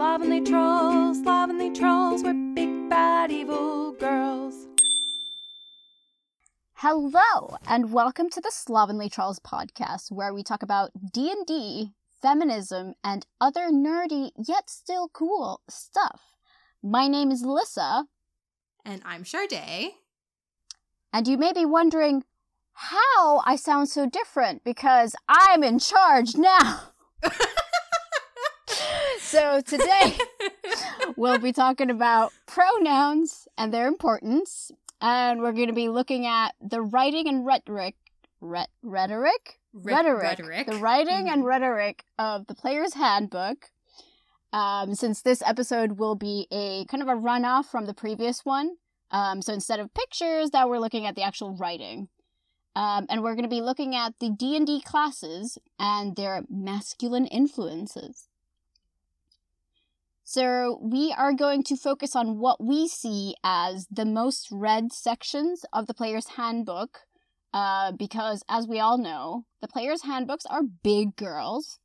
Slovenly trolls, slovenly trolls, we're big bad evil girls. Hello, and welcome to the Slovenly Trolls podcast, where we talk about D and D, feminism, and other nerdy yet still cool stuff. My name is Alyssa, And I'm Shardae. and you may be wondering how I sound so different because I'm in charge now. so today we'll be talking about pronouns and their importance, and we're going to be looking at the writing and rhetoric, rhet- rhetoric, Rhe- rhetoric, rhetoric. the writing and Mhm. rhetoric of the player's handbook. Um, since this episode will be a kind of a runoff from the previous one, um, so instead of pictures, that we're looking at the actual writing, um, and we're going to be looking at the D and D classes and their masculine influences. So we are going to focus on what we see as the most read sections of the player's handbook uh, because as we all know, the players' handbooks are big girls.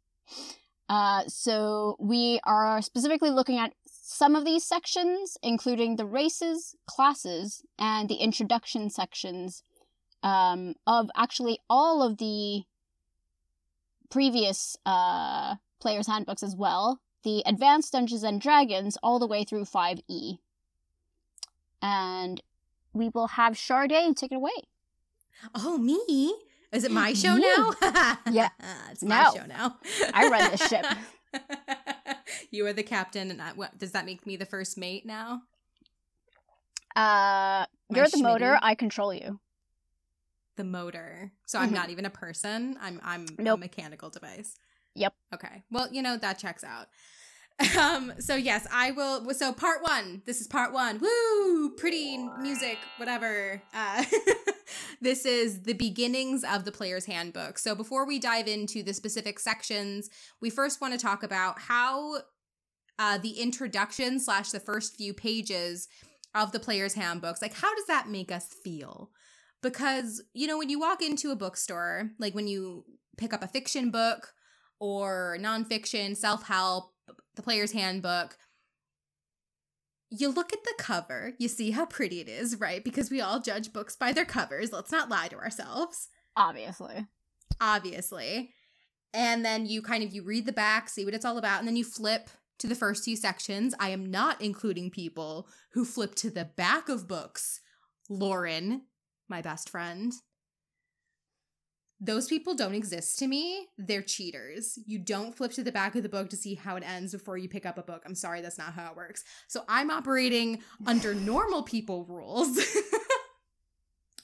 Uh, so we are specifically looking at some of these sections, including the races, classes, and the introduction sections um, of actually all of the previous uh, players' handbooks as well. The Advanced Dungeons and Dragons, all the way through 5e. And we will have Shardae take it away. Oh, me? Is it my show You. now? Yeah. it's my No. show now. I run this ship. you are the captain, and I, what, does that make me the first mate now? Uh, you're the motor. I control you. The motor. So I'm Mhm. not even a person. I'm I'm a mechanical device. Yep. Okay. Well, you know that checks out. Um. So yes, I will. So part one. This is part one. Woo! Pretty music. Whatever. Uh, this is the beginnings of the player's handbook. So before we dive into the specific sections, we first want to talk about how uh, the introduction slash the first few pages of the player's handbooks. Like, how does that make us feel? because you know when you walk into a bookstore like when you pick up a fiction book or nonfiction self-help the player's handbook. You look at the cover you see how pretty it is right? Because we all judge books by their covers let's not lie to ourselves. Obviously. obviously. And then you kind of you read the back see what it's all about and then you flip to the first two sections. I am not including people who flip to the back of books. Lauren my best friend those people don't exist to me they're cheaters you don't flip to the back of the book to see how it ends before you pick up a book i'm sorry that's not how it works so i'm operating under normal people rules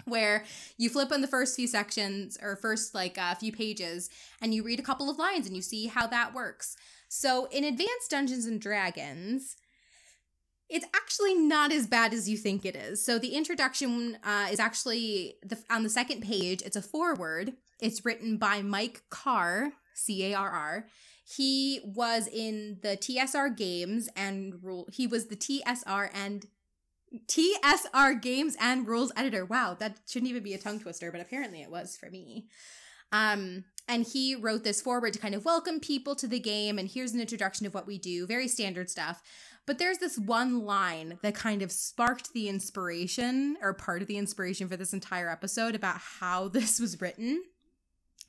where you flip on the first few sections or first like a few pages and you read a couple of lines and you see how that works. So in Advanced Dungeons and Dragons, it's actually not as bad as you think it is. So the introduction uh, is actually the, on the second page. It's a foreword. It's written by Mike Carr, C A R R. He was in the TSR games and rule. He was the TSR and TSR Games and Rules editor. Wow, that shouldn't even be a tongue twister, but apparently it was for me. Um, and he wrote this forward to kind of welcome people to the game, and here's an introduction of what we do. Very standard stuff. But there's this one line that kind of sparked the inspiration, or part of the inspiration for this entire episode about how this was written.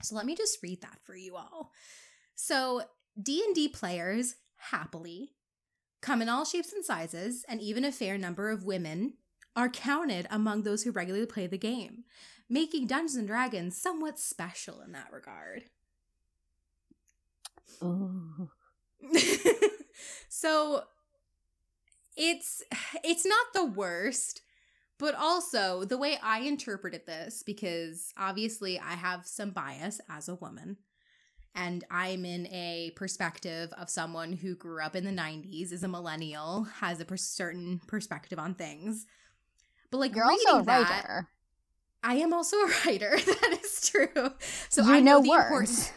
So let me just read that for you all. So D&D players happily come in all shapes and sizes, and even a fair number of women are counted among those who regularly play the game, making Dungeons and Dragons somewhat special in that regard. Ooh. so it's it's not the worst, but also the way I interpreted this because obviously I have some bias as a woman. And I'm in a perspective of someone who grew up in the 90s, is a millennial, has a per- certain perspective on things. But like You're also a that. I am also a writer. that is true. So you I know, know, the words.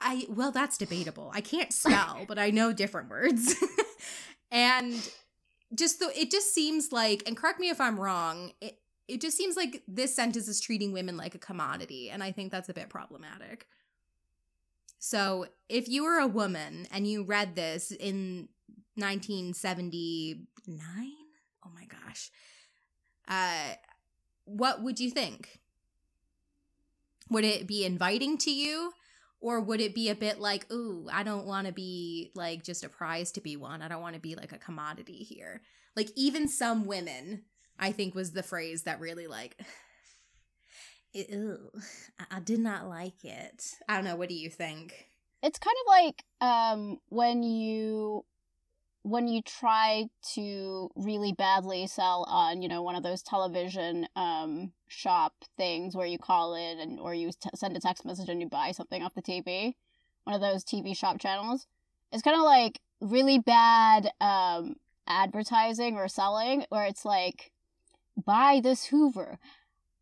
I well, that's debatable. I can't spell, but I know different words. and just the it just seems like, and correct me if I'm wrong, it it just seems like this sentence is treating women like a commodity, and I think that's a bit problematic. So if you were a woman and you read this in 1979. Oh my gosh. Uh, what would you think? Would it be inviting to you? Or would it be a bit like, ooh, I don't want to be like just a prize to be won. I don't want to be like a commodity here. Like, even some women, I think was the phrase that really like, ew, I, I did not like it. I don't know. What do you think? It's kind of like um, when you when you try to really badly sell on you know one of those television um shop things where you call it and or you t- send a text message and you buy something off the tv one of those tv shop channels it's kind of like really bad um advertising or selling where it's like buy this hoover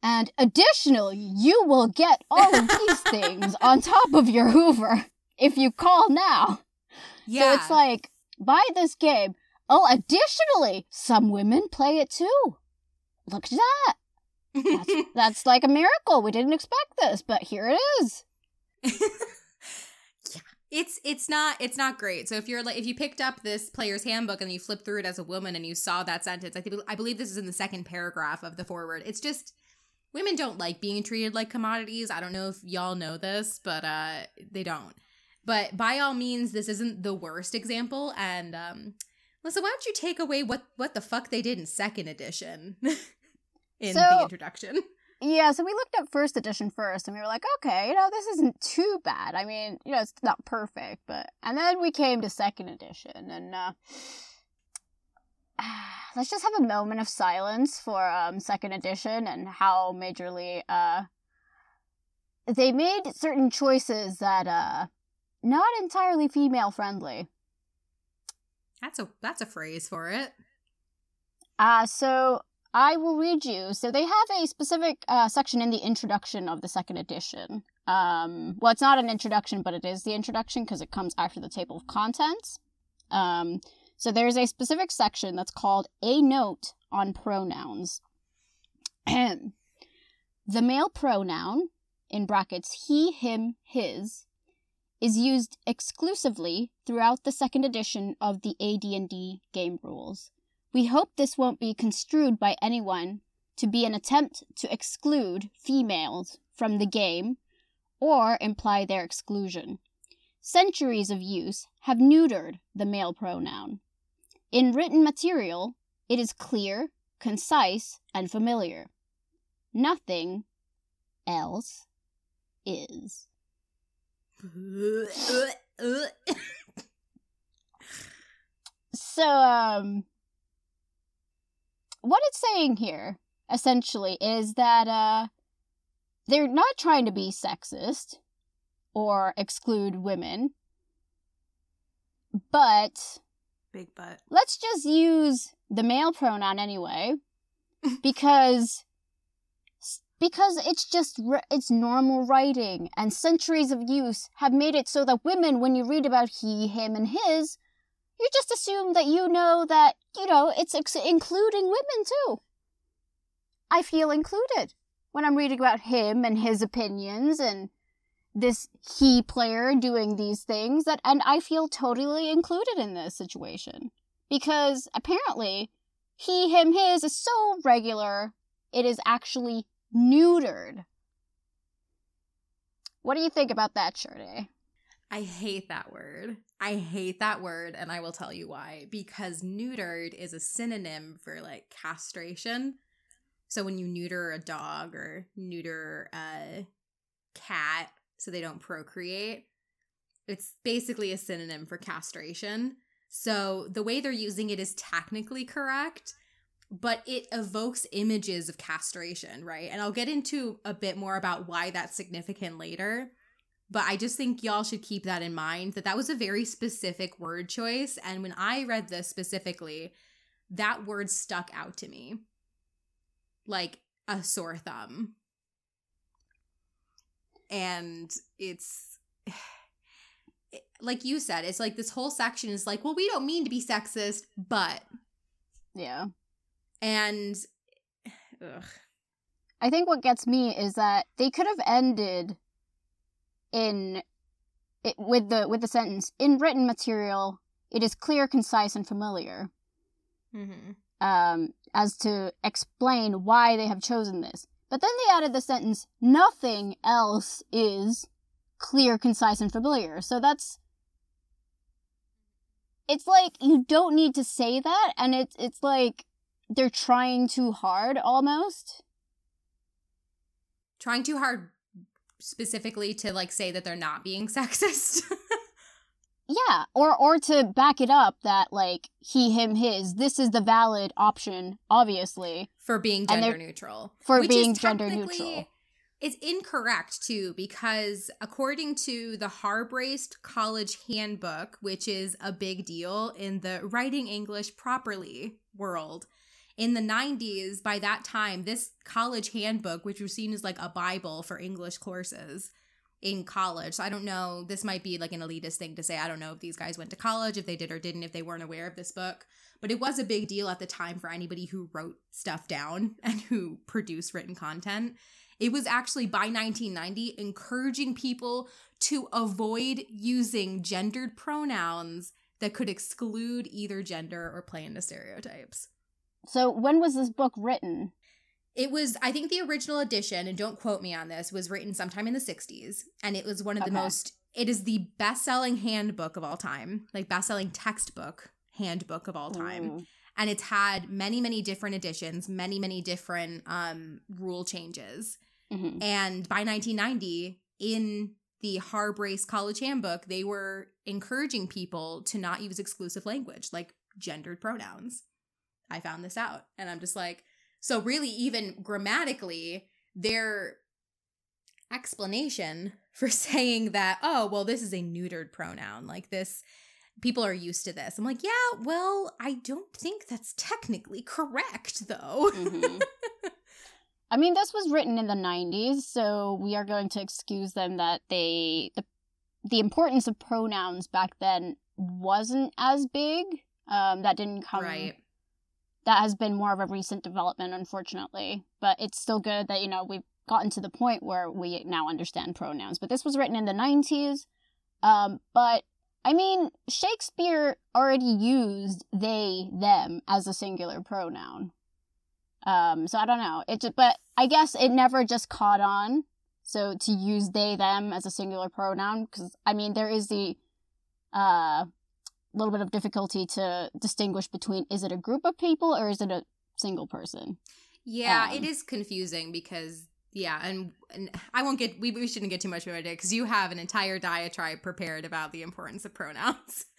and additionally you will get all of these things on top of your hoover if you call now Yeah. so it's like, buy this game. Oh, additionally, some women play it too. Look at that. That's, that's like a miracle. We didn't expect this, but here it is. yeah it's it's not it's not great so if you're like if you picked up this player's handbook and you flipped through it as a woman and you saw that sentence i think i believe this is in the second paragraph of the forward it's just women don't like being treated like commodities i don't know if y'all know this but uh they don't but by all means this isn't the worst example and um Melissa, why don't you take away what what the fuck they did in second edition in the introduction Yeah, so we looked up first edition first and we were like, okay, you know, this isn't too bad. I mean, you know, it's not perfect, but. And then we came to second edition and, uh. Let's just have a moment of silence for um, second edition and how majorly uh, they made certain choices that uh, not entirely female friendly. that's a that's a phrase for it Uh, so I will read you. So they have a specific uh, section in the introduction of the second edition. Um, well, it's not an introduction, but it is the introduction because it comes after the table of contents. Um, so there's a specific section that's called A Note on Pronouns. the male pronoun, in brackets he, him, his, is used exclusively throughout the second edition of the AD&D game rules. We hope this won't be construed by anyone to be an attempt to exclude females from the game or imply their exclusion. Centuries of use have neutered the male pronoun. In written material, it is clear, concise, and familiar. Nothing else is. So, um, what it's saying here, essentially, is that, uh, they're not trying to be sexist or exclude women, but Big butt. let's just use the male pronoun anyway because because it's just it's normal writing and centuries of use have made it so that women when you read about he him and his you just assume that you know that you know it's ex- including women too. I feel included when i'm reading about him and his opinions and this he player doing these things that and I feel totally included in this situation. Because apparently he him his is so regular it is actually neutered. What do you think about that, Shardae? I hate that word. I hate that word, and I will tell you why. Because neutered is a synonym for like castration. So when you neuter a dog or neuter a cat so they don't procreate, it's basically a synonym for castration. So the way they're using it is technically correct, but it evokes images of castration, right? And I'll get into a bit more about why that's significant later. But I just think y'all should keep that in mind that that was a very specific word choice. And when I read this specifically, that word stuck out to me like a sore thumb. And it's like you said, it's like this whole section is like, well, we don't mean to be sexist, but. Yeah. And. Ugh. I think what gets me is that they could have ended in it, with the with the sentence in written material it is clear, concise, and familiar. Mm-hmm. Um, as to explain why they have chosen this. But then they added the sentence, nothing else is clear, concise, and familiar. So that's it's like you don't need to say that and it's it's like they're trying too hard almost. Trying too hard specifically to like say that they're not being sexist. Yeah, or or to back it up that like he, him, his. This is the valid option, obviously, for being gender neutral. for being gender neutral. It's incorrect too, because according to the Harbrace College Handbook, which is a big deal in the writing English properly world, in the 90s, by that time, this college handbook, which was seen as like a Bible for English courses in college. So I don't know, this might be like an elitist thing to say. I don't know if these guys went to college, if they did or didn't, if they weren't aware of this book. But it was a big deal at the time for anybody who wrote stuff down and who produced written content. It was actually by 1990 encouraging people to avoid using gendered pronouns that could exclude either gender or play into stereotypes. So when was this book written? It was, I think the original edition, and don't quote me on this, was written sometime in the 60s. And it was one of the Okay. most, it is the best selling handbook of all time, like best selling textbook handbook of all time. Ooh. And it's had many, many different editions, many, many different um, rule changes. Mhm. And by 1990, in the Harbrace College Handbook, they were encouraging people to not use exclusive language like gendered pronouns. I found this out. And I'm just like, so really, even grammatically, their explanation for saying that, oh, well, this is a neutered pronoun, like this, people are used to this. I'm like, yeah, well, I don't think that's technically correct, though. Mhm. I mean, this was written in the 90s, so we are going to excuse them that they the the importance of pronouns back then wasn't as big. Um, that didn't come. right. That has been more of a recent development, unfortunately. But it's still good that you know we've gotten to the point where we now understand pronouns. But this was written in the 90s. Um, but I mean, Shakespeare already used they them as a singular pronoun. Um, so I don't know. It, ju- but I guess it never just caught on. So to use they them as a singular pronoun, because I mean there is the uh little bit of difficulty to distinguish between is it a group of people or is it a single person? Yeah, Um, it is confusing because yeah, and, and I won't get we, we shouldn't get too much into it because you have an entire diatribe prepared about the importance of pronouns.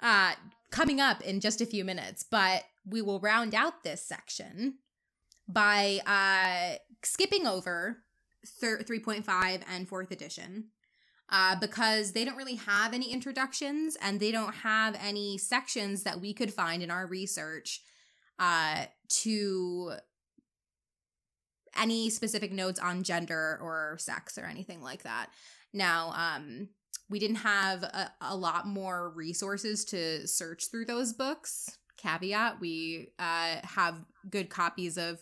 Uh coming up in just a few minutes, but we will round out this section by uh skipping over thir- 3.5 and 4th edition. Uh, because they don't really have any introductions and they don't have any sections that we could find in our research uh, to any specific notes on gender or sex or anything like that. Now, um, we didn't have a, a lot more resources to search through those books. Caveat: We uh, have good copies of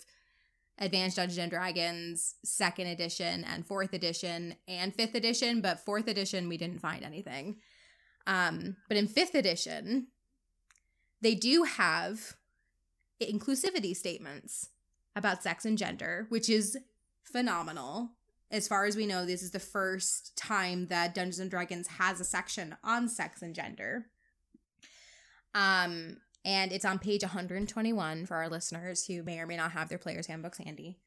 Advanced Dungeons and Dragons second edition and fourth edition and fifth edition, but fourth edition we didn't find anything. Um, but in fifth edition, they do have inclusivity statements about sex and gender, which is phenomenal. As far as we know, this is the first time that Dungeons and Dragons has a section on sex and gender. Um, and it's on page 121 for our listeners who may or may not have their player's handbooks handy.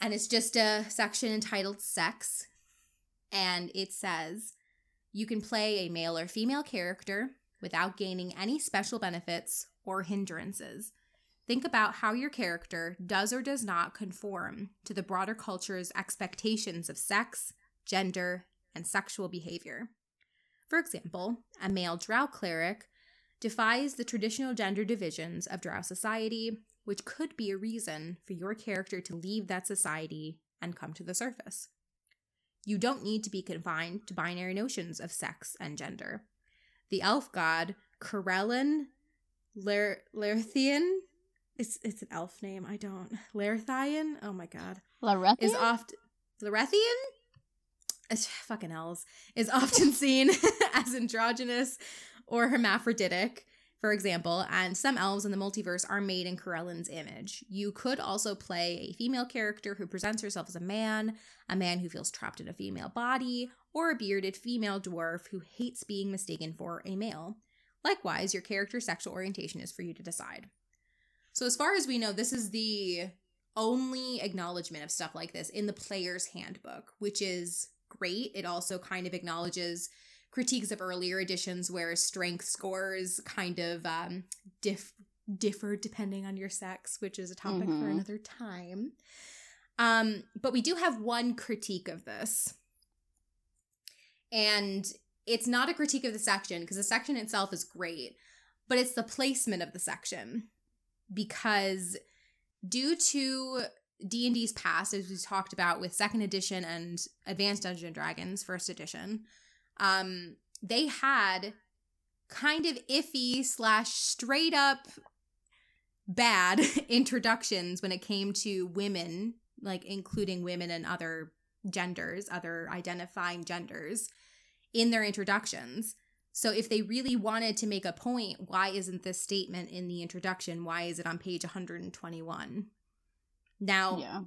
And it's just a section entitled Sex. And it says you can play a male or female character without gaining any special benefits or hindrances. Think about how your character does or does not conform to the broader culture's expectations of sex, gender, and sexual behavior. For example, a male drow cleric defies the traditional gender divisions of drow society, which could be a reason for your character to leave that society and come to the surface. You don't need to be confined to binary notions of sex and gender. The elf god Corellon Ler- Lerthian it's it's an elf name. I don't Lerthian. Oh my god Larethian? is oft Lorethian? It's fucking elves is often seen as androgynous or hermaphroditic, for example, and some elves in the multiverse are made in Corellon's image. You could also play a female character who presents herself as a man, a man who feels trapped in a female body, or a bearded female dwarf who hates being mistaken for a male. Likewise, your character's sexual orientation is for you to decide. So, as far as we know, this is the only acknowledgement of stuff like this in the player's handbook, which is great. It also kind of acknowledges critiques of earlier editions where strength scores kind of um, diff- differ depending on your sex, which is a topic mm-hmm. for another time. Um, but we do have one critique of this. And it's not a critique of the section because the section itself is great, but it's the placement of the section. Because due to D&D's past as we talked about with second edition and Advanced Dungeons and Dragons first edition, um, they had kind of iffy slash straight up bad introductions when it came to women, like including women and other genders, other identifying genders in their introductions. So if they really wanted to make a point, why isn't this statement in the introduction? Why is it on page 121? Now, yeah.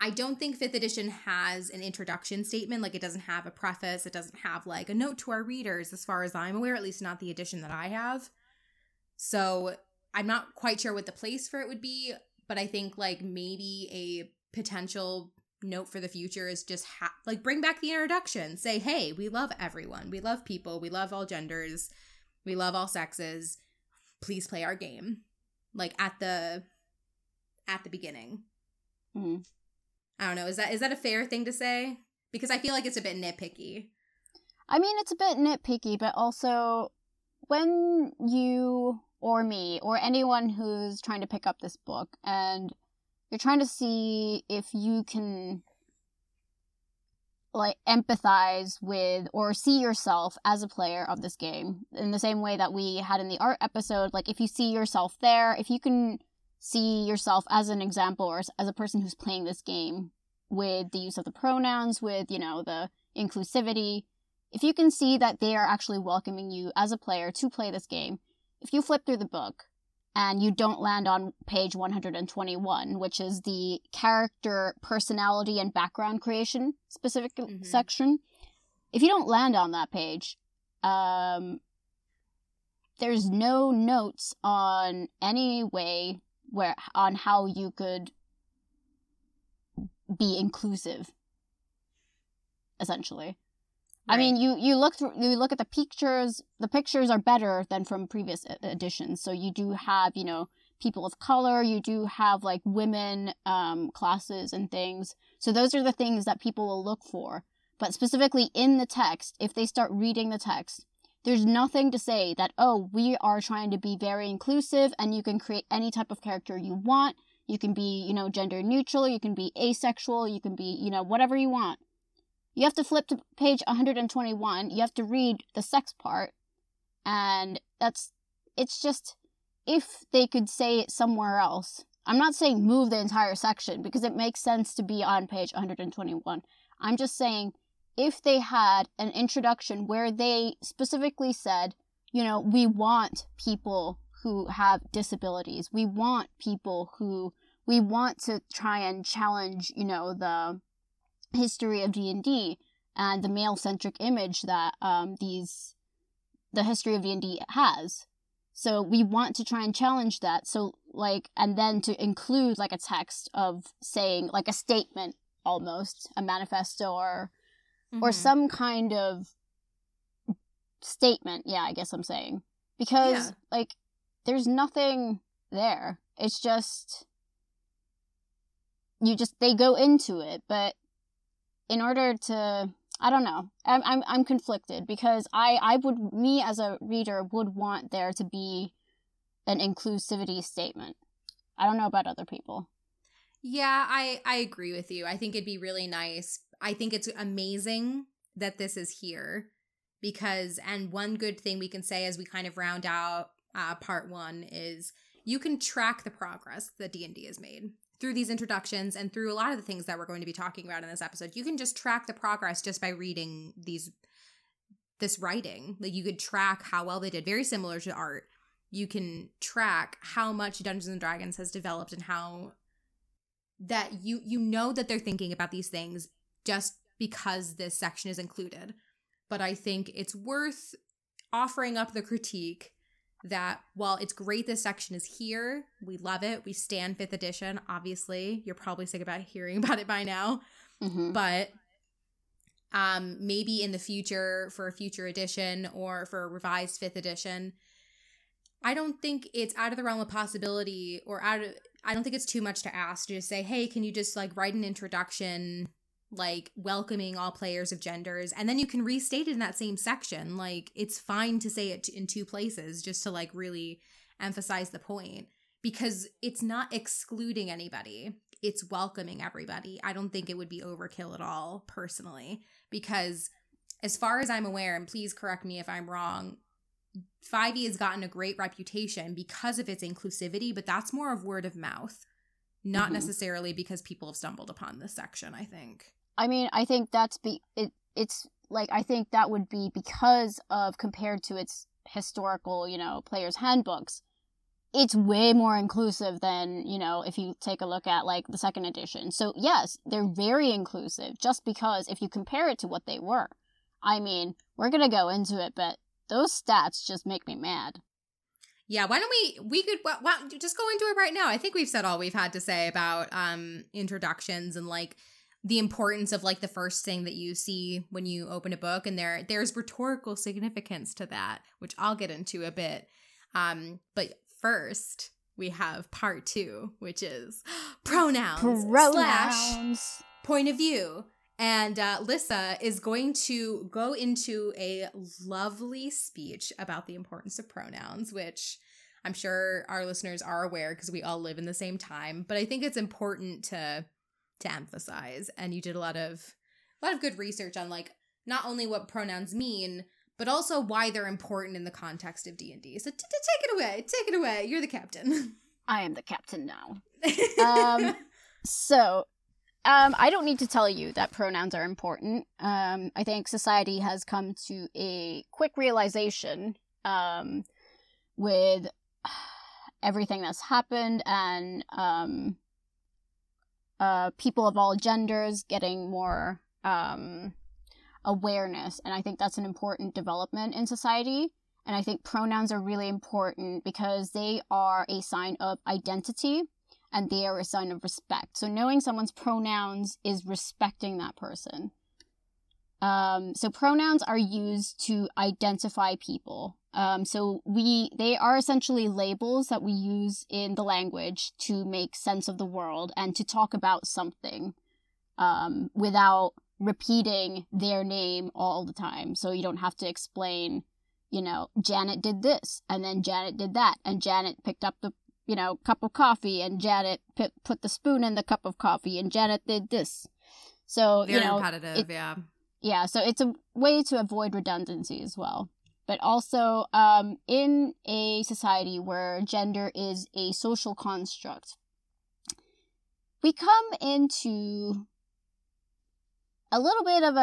I don't think fifth edition has an introduction statement. Like it doesn't have a preface. It doesn't have like a note to our readers, as far as I'm aware, at least not the edition that I have. So I'm not quite sure what the place for it would be, but I think like maybe a potential note for the future is just ha- like bring back the introduction. Say, hey, we love everyone. We love people. We love all genders. We love all sexes. Please play our game. Like at the at the beginning. Mm-hmm. I don't know. Is that is that a fair thing to say? Because I feel like it's a bit nitpicky. I mean, it's a bit nitpicky, but also when you or me or anyone who's trying to pick up this book and you're trying to see if you can like empathize with or see yourself as a player of this game in the same way that we had in the art episode like if you see yourself there if you can see yourself as an example or as a person who's playing this game with the use of the pronouns, with, you know, the inclusivity. If you can see that they are actually welcoming you as a player to play this game, if you flip through the book and you don't land on page 121, which is the character personality and background creation specific mm-hmm. section, if you don't land on that page, um, there's no notes on any way where on how you could be inclusive essentially right. i mean you you look through you look at the pictures the pictures are better than from previous editions so you do have you know people of color you do have like women um, classes and things so those are the things that people will look for but specifically in the text if they start reading the text there's nothing to say that, oh, we are trying to be very inclusive and you can create any type of character you want. You can be, you know, gender neutral, you can be asexual, you can be, you know, whatever you want. You have to flip to page 121. You have to read the sex part. And that's, it's just, if they could say it somewhere else, I'm not saying move the entire section because it makes sense to be on page 121. I'm just saying if they had an introduction where they specifically said, you know, we want people who have disabilities. We want people who we want to try and challenge, you know, the history of D&D and the male-centric image that um, these the history of D&D has. So we want to try and challenge that. So like and then to include like a text of saying like a statement almost, a manifesto or mm-hmm. or some kind of statement. Yeah, I guess I'm saying. Because, yeah. like, there's nothing there. It's just. You just. They go into it, but in order to. I don't know. I'm, I'm, I'm conflicted because I, I would, me as a reader, would want there to be an inclusivity statement. I don't know about other people. Yeah, I I agree with you. I think it'd be really nice I think it's amazing that this is here because, and one good thing we can say as we kind of round out uh, part one is you can track the progress that D&D has made through these introductions and through a lot of the things that we're going to be talking about in this episode. You can just track the progress just by reading these this writing. Like you could track how well they did, very similar to art. You can track how much Dungeons and Dragons has developed and how that you you know that they're thinking about these things just because this section is included. But I think it's worth offering up the critique that while it's great this section is here, we love it. We stand fifth edition. Obviously, you're probably sick about hearing about it by now. Mm-hmm. But um maybe in the future for a future edition or for a revised fifth edition, I don't think it's out of the realm of possibility or out of I don't think it's too much to ask to just say, hey, can you just like write an introduction like welcoming all players of genders and then you can restate it in that same section. Like it's fine to say it in two places just to like really emphasize the point because it's not excluding anybody. It's welcoming everybody. I don't think it would be overkill at all personally because as far as i'm aware and please correct me if i'm wrong 5e has gotten a great reputation because of its inclusivity but that's more of word of mouth not Mhm. necessarily because people have stumbled upon this section i think I mean, I think that's be it. It's like I think that would be because of compared to its historical, you know, players' handbooks. It's way more inclusive than you know if you take a look at like the second edition. So yes, they're very inclusive. Just because if you compare it to what they were, I mean, we're gonna go into it, but those stats just make me mad. Yeah, why don't we we could just go into it right now. I think we've said all we've had to say about um introductions and like the importance of like the first thing that you see when you open a book and there there's rhetorical significance to that, which I'll get into a bit. Um but first, we have part 2, which is pronouns, slash Pronouns. point of view. And uh, Lyssa is going to go into a lovely speech about the importance of pronouns, which I'm sure our listeners are aware because we all live in the same time. But I think it's important to to emphasize. And you did a lot of a lot of good research on like not only what pronouns mean, but also why they're important in the context of D and D. So t- t- take it away, take it away. You're the captain. I am the captain now. Um, So, um, I don't need to tell you that pronouns are important. Um, I think society has come to a quick realization um, with everything that's happened and um, uh, people of all genders getting more um, awareness. And I think that's an important development in society. And I think pronouns are really important because they are a sign of identity and they are a sign of respect. So knowing someone's pronouns is respecting that person. Um, so pronouns are used to identify people. Um, so we they are essentially labels that we use in the language to make sense of the world and to talk about something um, without repeating their name all the time. So you don't have to explain, you know, Janet did this and then Janet did that and Janet picked up the you know cup of coffee and Janet put put the spoon in the cup of coffee and Janet did this. So Very you know, repetitive, it- yeah. yeah, so it's a way to avoid redundancy as well. But also, um, in a society where gender is a social construct, we come into a little bit of a,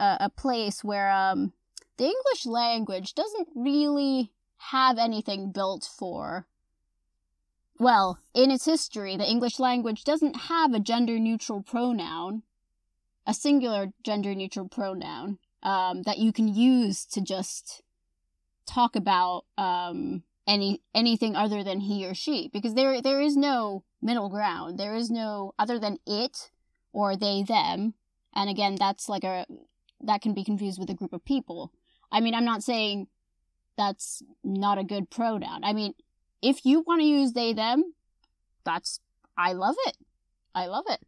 a, a- place where um, the English language doesn't really have anything built for. Well, in its history, the English language doesn't have a gender neutral pronoun a singular gender neutral pronoun um, that you can use to just talk about um, any anything other than he or she because there there is no middle ground. There is no other than it or they them. And again that's like a that can be confused with a group of people. I mean i'm not saying that's not a good pronoun. I mean if you want to use they them that's i love it. I love it.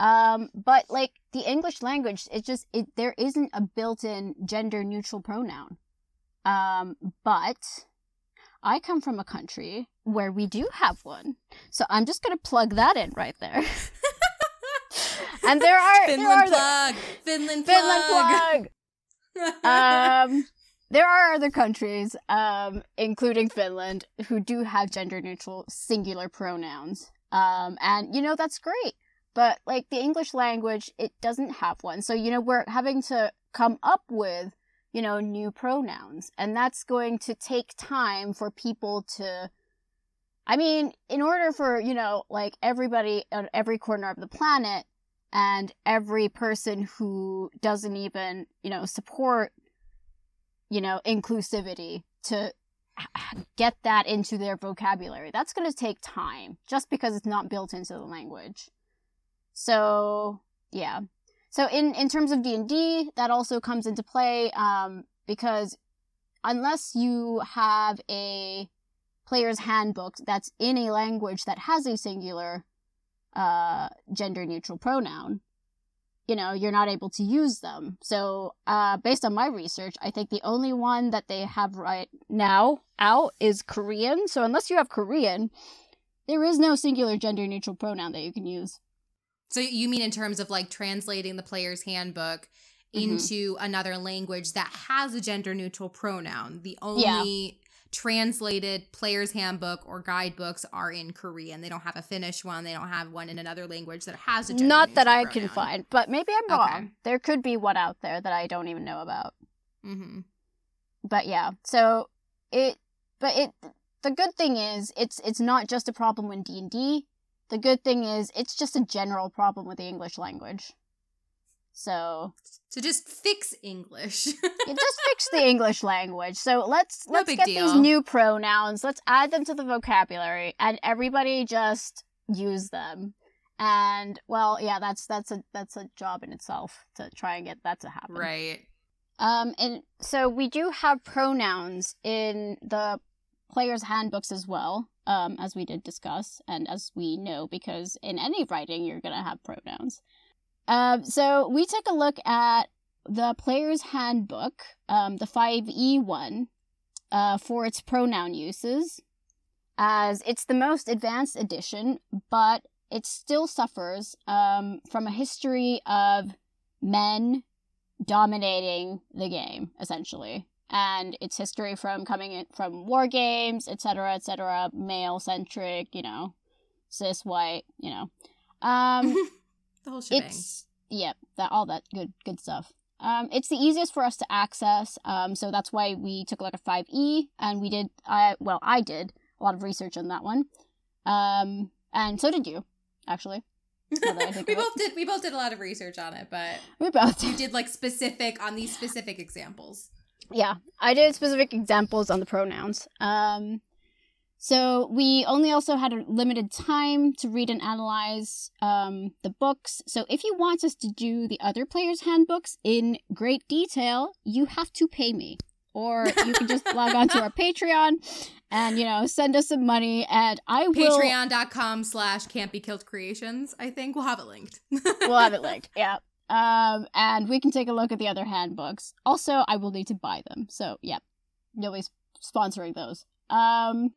Um, but like the English language, it just it there isn't a built-in gender neutral pronoun. Um, but I come from a country where we do have one, so I'm just gonna plug that in right there. and there are there are Finland the- plug. Finland Finland plug. plug. um, there are other countries, um, including Finland, who do have gender neutral singular pronouns. Um, and you know that's great. But like the English language, it doesn't have one. So you know we're having to come up with, you know, new pronouns. And that's going to take time for people to I mean, in order for, you know, like everybody on every corner of the planet and every person who doesn't even, you know, support, you know, inclusivity to get that into their vocabulary. That's going to take time just because it's not built into the language. So, yeah. So in in terms of D&D, that also comes into play um because unless you have a player's handbook that's in a language that has a singular uh, gender neutral pronoun, you know, you're not able to use them. So, uh, based on my research, I think the only one that they have right now out is Korean. So, unless you have Korean, there is no singular gender neutral pronoun that you can use. So you mean in terms of like translating the player's handbook mm-hmm. into another language that has a gender neutral pronoun? The only translated player's handbook or guidebooks are in Korean. They don't have a Finnish one. They don't have one in another language that has a not that I pronoun. can find, but maybe I'm wrong. Okay. There could be one out there that I don't even know about. Mm-hmm. But yeah, so it, but it. The good thing is, it's it's not just a problem in D and D. The good thing is, it's just a general problem with the English language. So so just fix English. you just fix the English language. So let's no let's get deal. these new pronouns. Let's add them to the vocabulary, and everybody just use them. And well, yeah, that's that's a that's a job in itself to try and get that to happen. Right. Um, and so we do have pronouns in the players' handbooks as well, um, as we did discuss, and as we know, because in any writing you're gonna have pronouns. Um, so we took a look at the player's handbook, um, the 5e one, uh, for its pronoun uses, as it's the most advanced edition, but it still suffers um, from a history of men dominating the game, essentially. And its history from coming in from war games, etc., etc., male centric, you know, cis white, you know. Um, the whole shebang. It's yep, that all that good good stuff. Um, it's the easiest for us to access, um, so that's why we took a look at 5e, and we did, I well, I did a lot of research on that one, um, and so did you, actually. we both did. We both did a lot of research on it, but we both did. did like specific on these specific examples. Yeah, I did specific examples on the pronouns. Um, so we only also had a limited time to read and analyze um, the books. So if you want us to do the other players' handbooks in great detail, you have to pay me. Or you can just log on to our Patreon and, you know, send us some money and I will... Patreon.com slash can't be killed creations. I think we'll have it linked. we'll have it linked, yeah. Um, and we can take a look at the other handbooks. Also, I will need to buy them. So, yeah, nobody's sponsoring those. Um,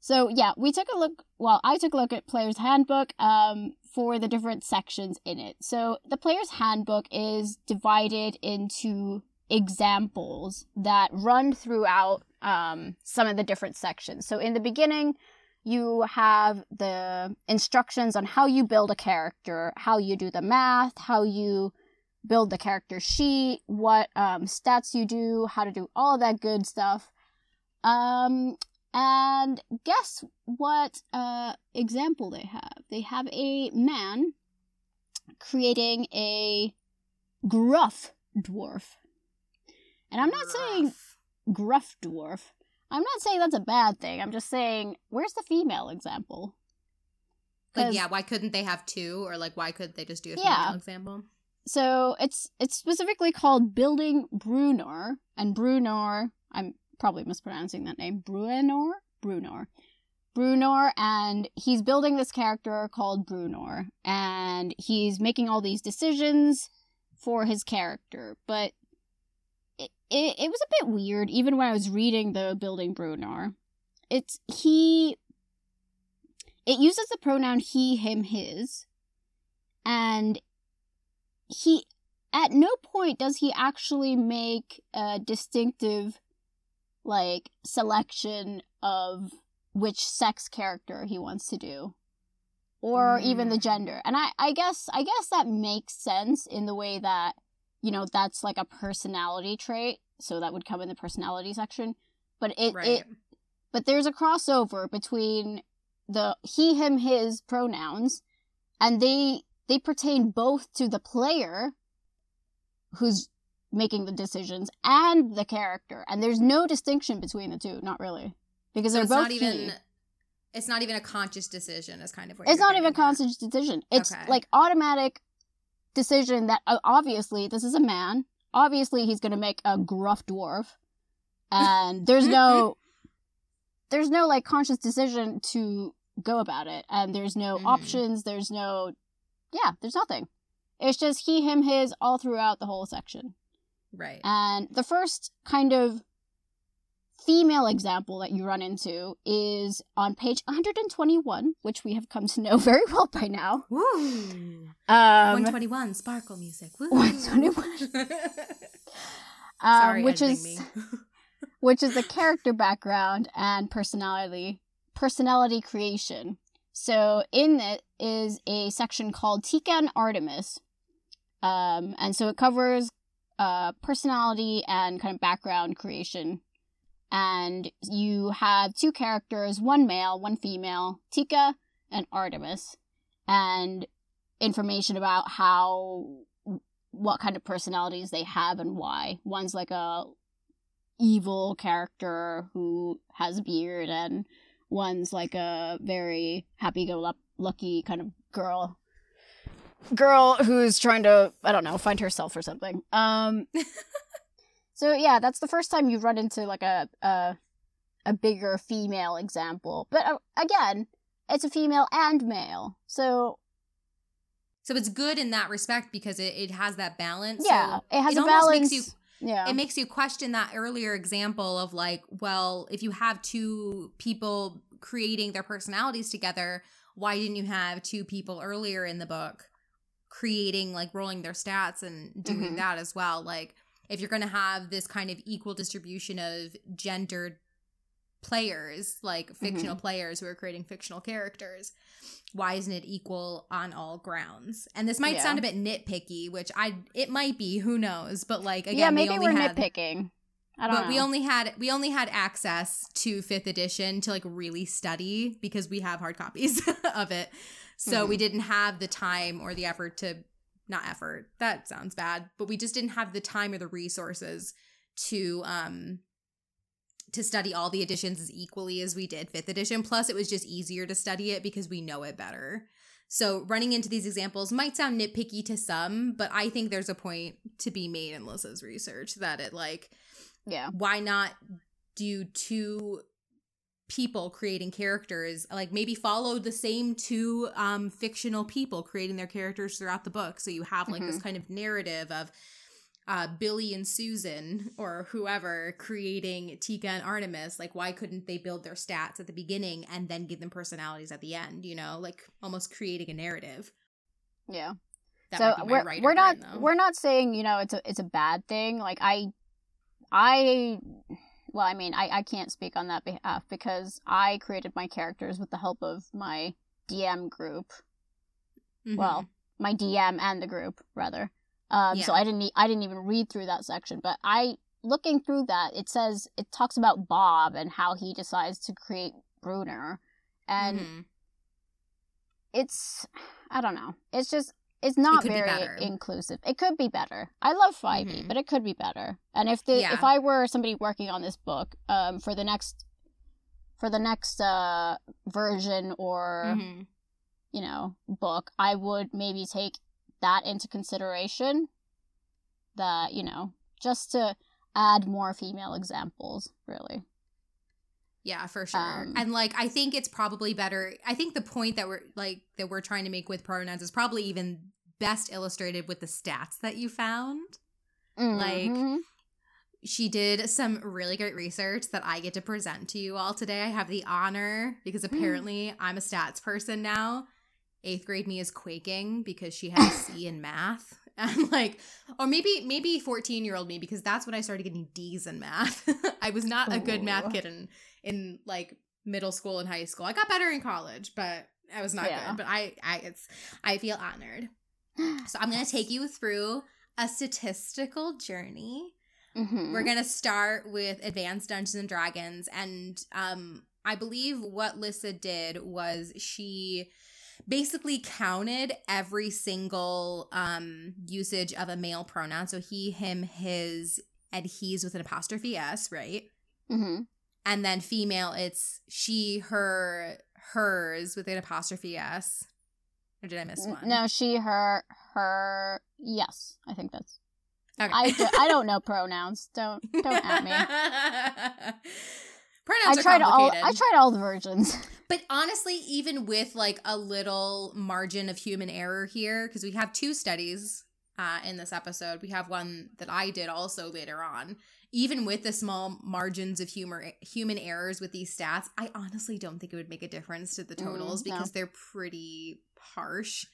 so yeah, we took a look. Well, I took a look at Player's Handbook um, for the different sections in it. So the Player's Handbook is divided into examples that run throughout um, some of the different sections. So in the beginning, you have the instructions on how you build a character, how you do the math, how you build the character sheet, what um, stats you do, how to do all of that good stuff. Um, and guess what uh, example they have? They have a man creating a gruff dwarf. And I'm not gruff. saying gruff dwarf. I'm not saying that's a bad thing. I'm just saying, where's the female example? Like, yeah, why couldn't they have two? Or like, why couldn't they just do a female yeah. example? So it's it's specifically called Building Brunor, and Brunor. I'm probably mispronouncing that name, Bruenor? Brunor, Brunor, and he's building this character called Brunor, and he's making all these decisions for his character, but it, it, it was a bit weird, even when I was reading the Building Brunar. It's, he, it uses the pronoun he, him, his, and he, at no point does he actually make a distinctive like selection of which sex character he wants to do or mm. even the gender and i i guess i guess that makes sense in the way that you know that's like a personality trait so that would come in the personality section. But it, right. it but there's a crossover between the he, him, his pronouns, and they they pertain both to the player who's making the decisions and the character. And there's no distinction between the two, not really. Because so they're it's both not even he. it's not even a conscious decision is kind of what It's not even a conscious decision. It's Okay. like automatic decision that uh, obviously this is a man. Obviously he's going to make a gruff dwarf. And there's no there's no like conscious decision to go about it and there's no Mhm. options, there's no yeah, there's nothing. It's just he him his all throughout the whole section. right And the first kind of female example that you run into is on page 121, which we have come to know very well by now. Woo! Um, 121 sparkle music. Woo! 121. Sorry, um, which is which is the character background and personality personality creation. So in it is a section called Tika and Artemis. Um, and so it covers uh, personality and kind of background creation. And you have two characters, one male, one female, Tika and Artemis, and information about how what kind of personalities they have and why. One's like a evil character who has a beard and one's like a very happy-go-lucky kind of girl girl who's trying to i don't know find herself or something um so yeah that's the first time you've run into like a a, a bigger female example but uh, again it's a female and male so So it's good in that respect because it, it has that balance. yeah So it has it a balance makes you yeah it makes you question that earlier example of like, well, if you have two people creating their personalities together, why didn't you have two people earlier in the book creating like rolling their stats and doing Mhm. that as well? Like if you're going to have this kind of equal distribution of gendered players, like mm-hmm. fictional players who are creating fictional characters, why isn't it equal on all grounds? And this might Yeah. sound a bit nitpicky, which I it might be, who knows? But like again, yeah we maybe only we're had, nitpicking i don't but know we only had we only had access to fifth edition to like really study because we have hard copies of it. So we hmm. didn't have the time or the effort to not effort. That sounds bad, but we just didn't have the time or the resources to um to study all the editions as equally as we did fifth edition. Plus, it was just easier to study it because we know it better. So, running into these examples might sound nitpicky to some, but I think there's a point to be made in Lyssa's research that it like yeah why not do two people creating characters like maybe follow the same two um fictional people creating their characters throughout the book. So you have like this kind of narrative of uh Billy and Susan or whoever creating Tika and Artemis. Like why couldn't they build their stats at the beginning and then give them personalities at the end you know? Like almost creating a narrative. Yeah. That so might be my we're we're not brain, we're not saying you know it's a it's a bad thing. Like I, I, well, I mean I I can't speak on that behalf because I created my characters with the help of my DM group. Mhm. Well, my DM and the group rather. Um, so I didn't e- I didn't even read through that section, but I looking through that it says it talks about Bob and how he decides to create Bruenor, and Mhm. it's I don't know. It's just it's not be very inclusive. It could be better. I love 5e, Mhm. but it could be better. And if the Yeah. if I were somebody working on this book, um, for the next for the next uh version or Mhm. you know book, I would maybe take that into consideration. That you know just to add more female examples, really. Yeah, for sure. Um, and like I think it's probably better. I think the point that we're like that we're trying to make with pronouns is probably even best illustrated with the stats that you found. Like- Mhm. She did some really great research that I get to present to you all today. I have the honor because apparently I'm a stats person now. Eighth grade me is quaking because she had a C in math. And like, or maybe maybe 14 year old me because that's when I started getting D's in math. I was not a good math kid in in like middle school and high school. I got better in college, but I was not Yeah. good. But I I it's I feel honored. So I'm gonna take you through a statistical journey Mhm. We're gonna start with Advanced Dungeons and Dragons, and um, I believe what Lyssa did was she basically counted every single um usage of a male pronoun. So he, him, his, and he's with an apostrophe s, right? Mhm. And then female, it's she, her, hers with an apostrophe s. Or did I miss one? No, she, her, her. Yes, I think that's. Okay. I, do, I don't know pronouns. Don't don't at me. Pronouns I tried all. I tried all the versions. But honestly, even with like a little margin of human error here, because we have two studies uh, in this episode, we have one that I did also later on. Even with the small margins of humor, human errors with these stats, I honestly don't think it would make a difference to the Mm, totals no. because they're pretty harsh.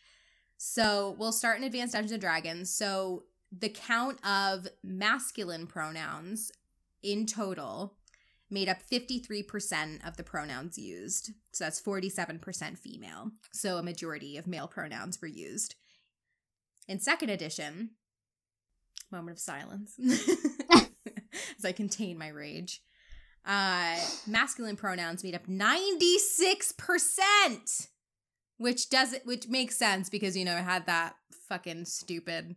So we'll start in Advanced Dungeons and Dragons. So the count of masculine pronouns in total made up 53% of the pronouns used. So that's 47% female. So a majority of male pronouns were used. In second edition, moment of silence as I contain my rage. Uh, masculine pronouns made up 96%, which does it, which makes sense because, you know, it had that fucking stupid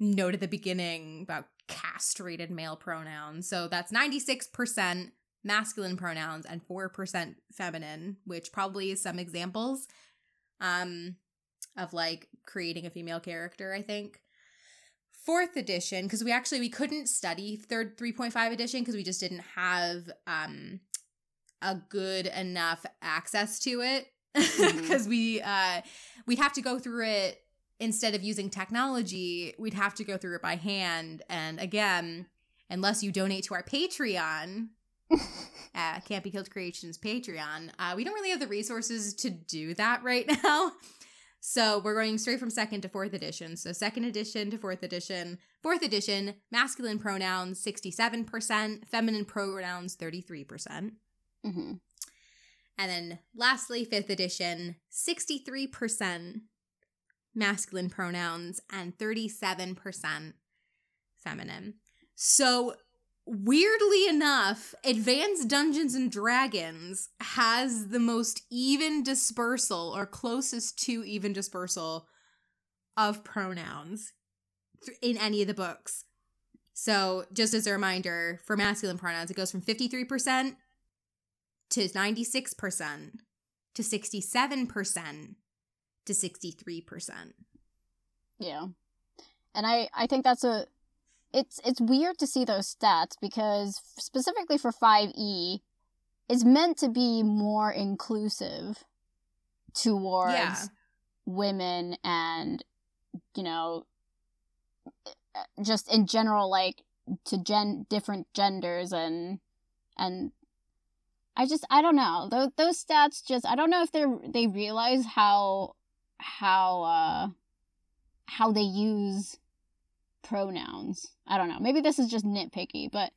note at the beginning about castrated male pronouns. So that's 96% masculine pronouns and 4% feminine, which probably is some examples um of like creating a female character, I think. Fourth edition because we actually we couldn't study third 3.5 edition because we just didn't have um a good enough access to it because we uh we'd have to go through it instead of using technology, we'd have to go through it by hand. And again, unless you donate to our Patreon, uh, Can't Be Killed Creations Patreon, uh, we don't really have the resources to do that right now. So we're going straight from second to fourth edition. So second edition to fourth edition. Fourth edition, masculine pronouns 67%, feminine pronouns 33%. hmm And then lastly, fifth edition, 63% masculine pronouns and 37% feminine. So, weirdly enough, Advanced Dungeons and Dragons has the most even dispersal or closest to even dispersal of pronouns in any of the books. So, just as a reminder, for masculine pronouns, it goes from 53% to 96% to 67% to 63%. Yeah. And I I think that's a it's it's weird to see those stats because specifically for 5e it's meant to be more inclusive towards Yeah. women and you know just in general like to gen different genders and and I just I don't know those those stats just I don't know if they they realize how how uh how they use pronouns. I don't know. Maybe this is just nitpicky, but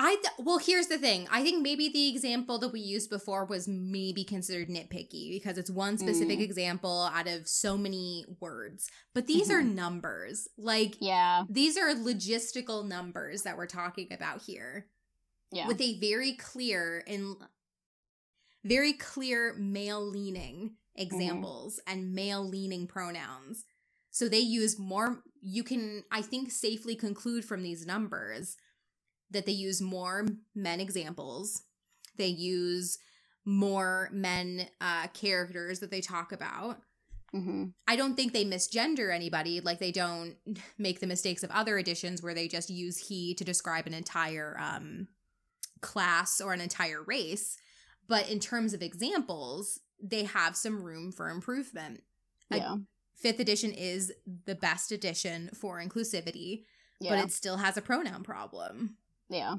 I th- well, here's the thing. I think maybe the example that we used before was maybe considered nitpicky because it's one specific Mm. example out of so many words. But these are Mhm. numbers. Like yeah, these are logistical numbers that we're talking about here. yeah, with a very clear and very clear male leaning examples and male leaning pronouns. So they use more you can I think safely conclude from these numbers that they use more men examples. They use more men uh characters that they talk about. hmm I don't think they misgender anybody. Like they don't make the mistakes of other editions where they just use he to describe an entire um, class or an entire race. But in terms of examples, they have some room for improvement. Yeah, Fifth edition is the best edition for inclusivity, yeah, but it still has a pronoun problem. yeah.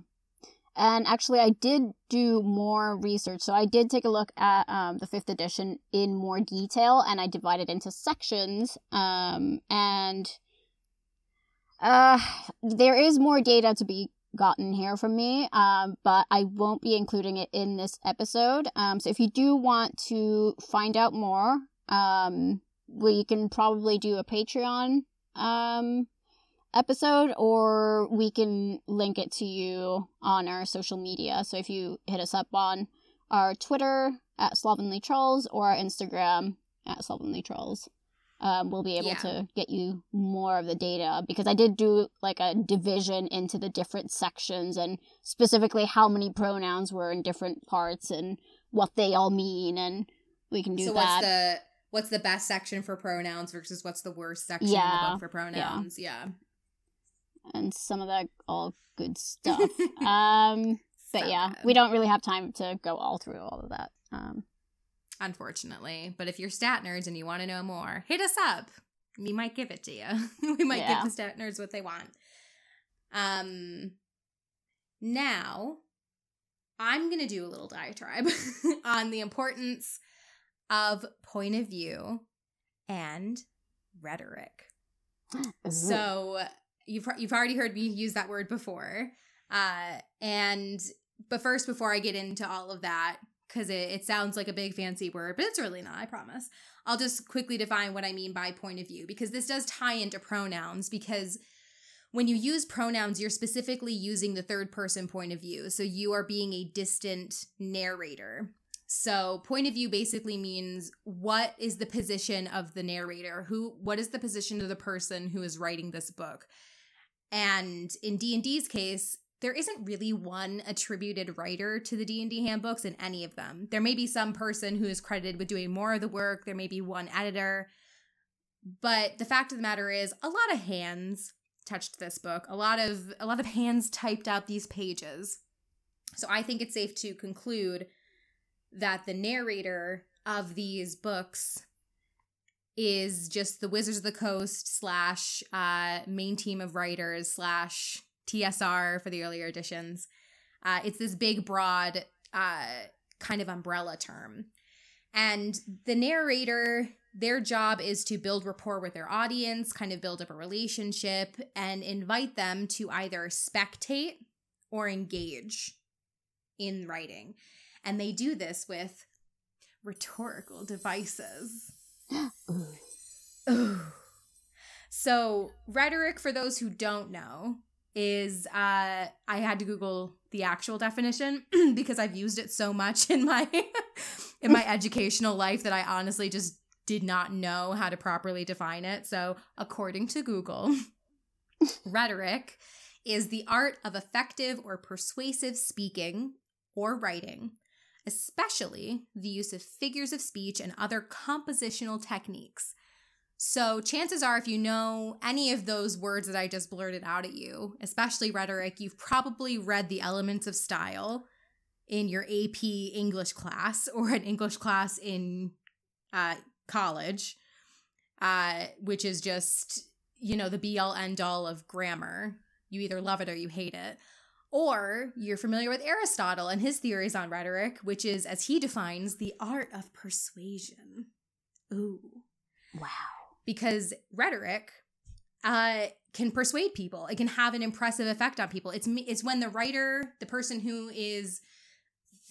And actually, I did do more research, so I did take a look at um, the fifth edition in more detail, and I divided into sections. Um, and uh, there is more data to be gotten here from me, um, but I won't be including it in this episode. Um, so if you do want to find out more, um, we can probably do a Patreon um, episode, or we can link it to you on our social media. So if you hit us up on our Twitter at Slovenly Trulls or our Instagram at Slovenly Trulls, um, we'll be able Yeah. to get you more of the data because I did do like a division into the different sections and specifically how many pronouns were in different parts and what they all mean, and we can do so that. What's the best section for pronouns versus what's the worst section in the book for pronouns? Yeah. and some of that all good stuff. um, but So yeah, good. we don't really have time to go all through all of that. Um, unfortunately. But if you're stat nerds and you want to know more, hit us up. We might give it to you. we might Yeah. give the stat nerds what they want. Um now I'm going to do a little diatribe on the importance of point of view and rhetoric. So you've you've already heard me use that word before, uh, and but first, before I get into all of that, because it, it sounds like a big fancy word, but it's really not. I promise. I'll just quickly define what I mean by point of view because this does tie into pronouns because. When you use pronouns, you're specifically using the third person point of view. So you are being a distant narrator. So point of view basically means what is the position of the narrator? Who what is the position of the person who is writing this book? And in D&D's case, there isn't really one attributed writer to the D&D handbooks in any of them. There may be some person who is credited with doing more of the work, there may be one editor, but the fact of the matter is a lot of hands touched this book. A lot of a lot of hands typed out these pages. So I think it's safe to conclude that the narrator of these books is just the Wizards of the Coast slash uh, main team of writers slash TSR for the earlier editions. Uh, it's this big, broad uh, kind of umbrella term. And the narrator, their job is to build rapport with their audience, kind of build up a relationship, and invite them to either spectate or engage in writing. And they do this with rhetorical devices. Ooh. So, rhetoric, for those who don't know, is uh, I had to Google the actual definition because I've used it so much in my in my educational life that I honestly just did not know how to properly define it. So, according to Google, rhetoric is the art of effective or persuasive speaking or writing, especially the use of figures of speech and other compositional techniques. So, chances are, if you know any of those words that I just blurted out at you, especially rhetoric, you've probably read the elements of style in your AP English class or an English class in uh, college, uh, which is just, you know, the be all end all of grammar. You either love it or you hate it. Or you're familiar with Aristotle and his theories on rhetoric, which is, as he defines, the art of persuasion. Ooh. wow. Because rhetoric uh, can persuade people. It can have an impressive effect on people. It's me- it's when the writer, the person who is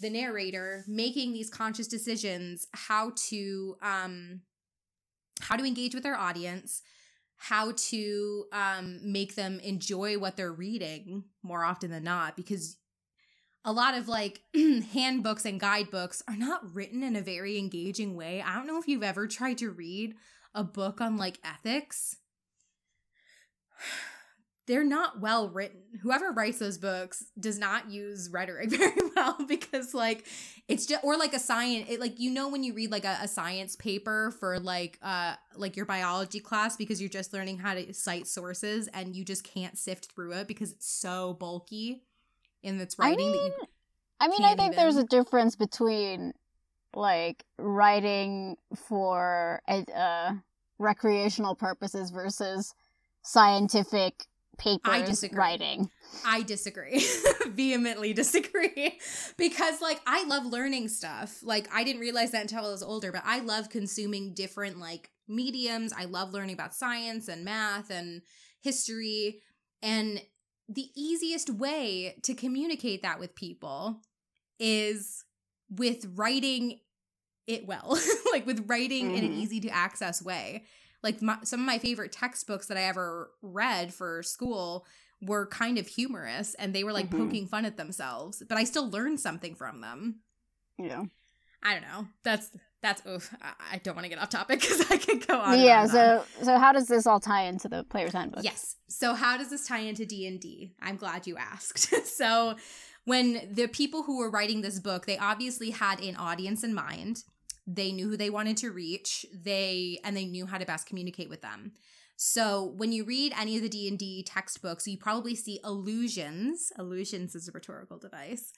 the narrator, making these conscious decisions, how to um, how to engage with their audience, how to um, make them enjoy what they're reading more often than not, because a lot of like handbooks and guidebooks are not written in a very engaging way. I don't know if you've ever tried to read a book on like ethics. They're not well written. Whoever writes those books does not use rhetoric very well because like it's just or like a science it like you know when you read like a, a science paper for like uh like your biology class because you're just learning how to cite sources and you just can't sift through it because it's so bulky in its I writing that you I mean, I think there's a difference between like writing for uh, recreational purposes versus scientific papers disagree. writing. I disagree. Vehemently disagree. because like I love learning stuff. Like I didn't realize that until I was older, but I love consuming different like mediums. I love learning about science and math and history and the easiest way to communicate that with people is with writing it well. like with writing in an Mhm. easy to access way. Like my, some of my favorite textbooks that I ever read for school were kind of humorous and they were like Mhm. poking fun at themselves, but I still learned something from them. Yeah. I don't know. That's that's oof. I, I don't want to get off topic because I could go on. yeah. on and on. So so how does this all tie into the player's handbook? Yes. So how does this tie into D&D? I'm glad you asked. so when the people who were writing this book, they obviously had an audience in mind. They knew who they wanted to reach. They and they knew how to best communicate with them. So when you read any of the D&D textbooks, you probably see allusions. Allusions is a rhetorical device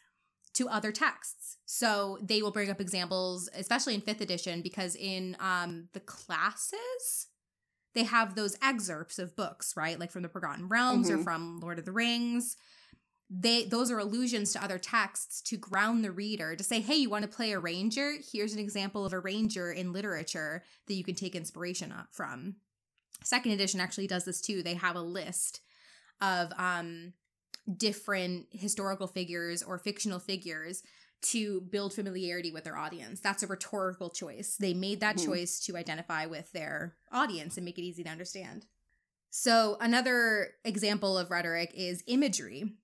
to other texts. So they will bring up examples, especially in 5th edition because in um the classes they have those excerpts of books, right? Like from the Forgotten Realms or Mhm. from Lord of the Rings. They those are allusions to other texts to ground the reader to say, "Hey, you want to play a ranger? Here's an example of a ranger in literature that you can take inspiration from." Second edition actually does this too. They have a list of um different historical figures or fictional figures to build familiarity with their audience. That's a rhetorical choice. They made that Mhm. choice to identify with their audience and make it easy to understand. So, another example of rhetoric is imagery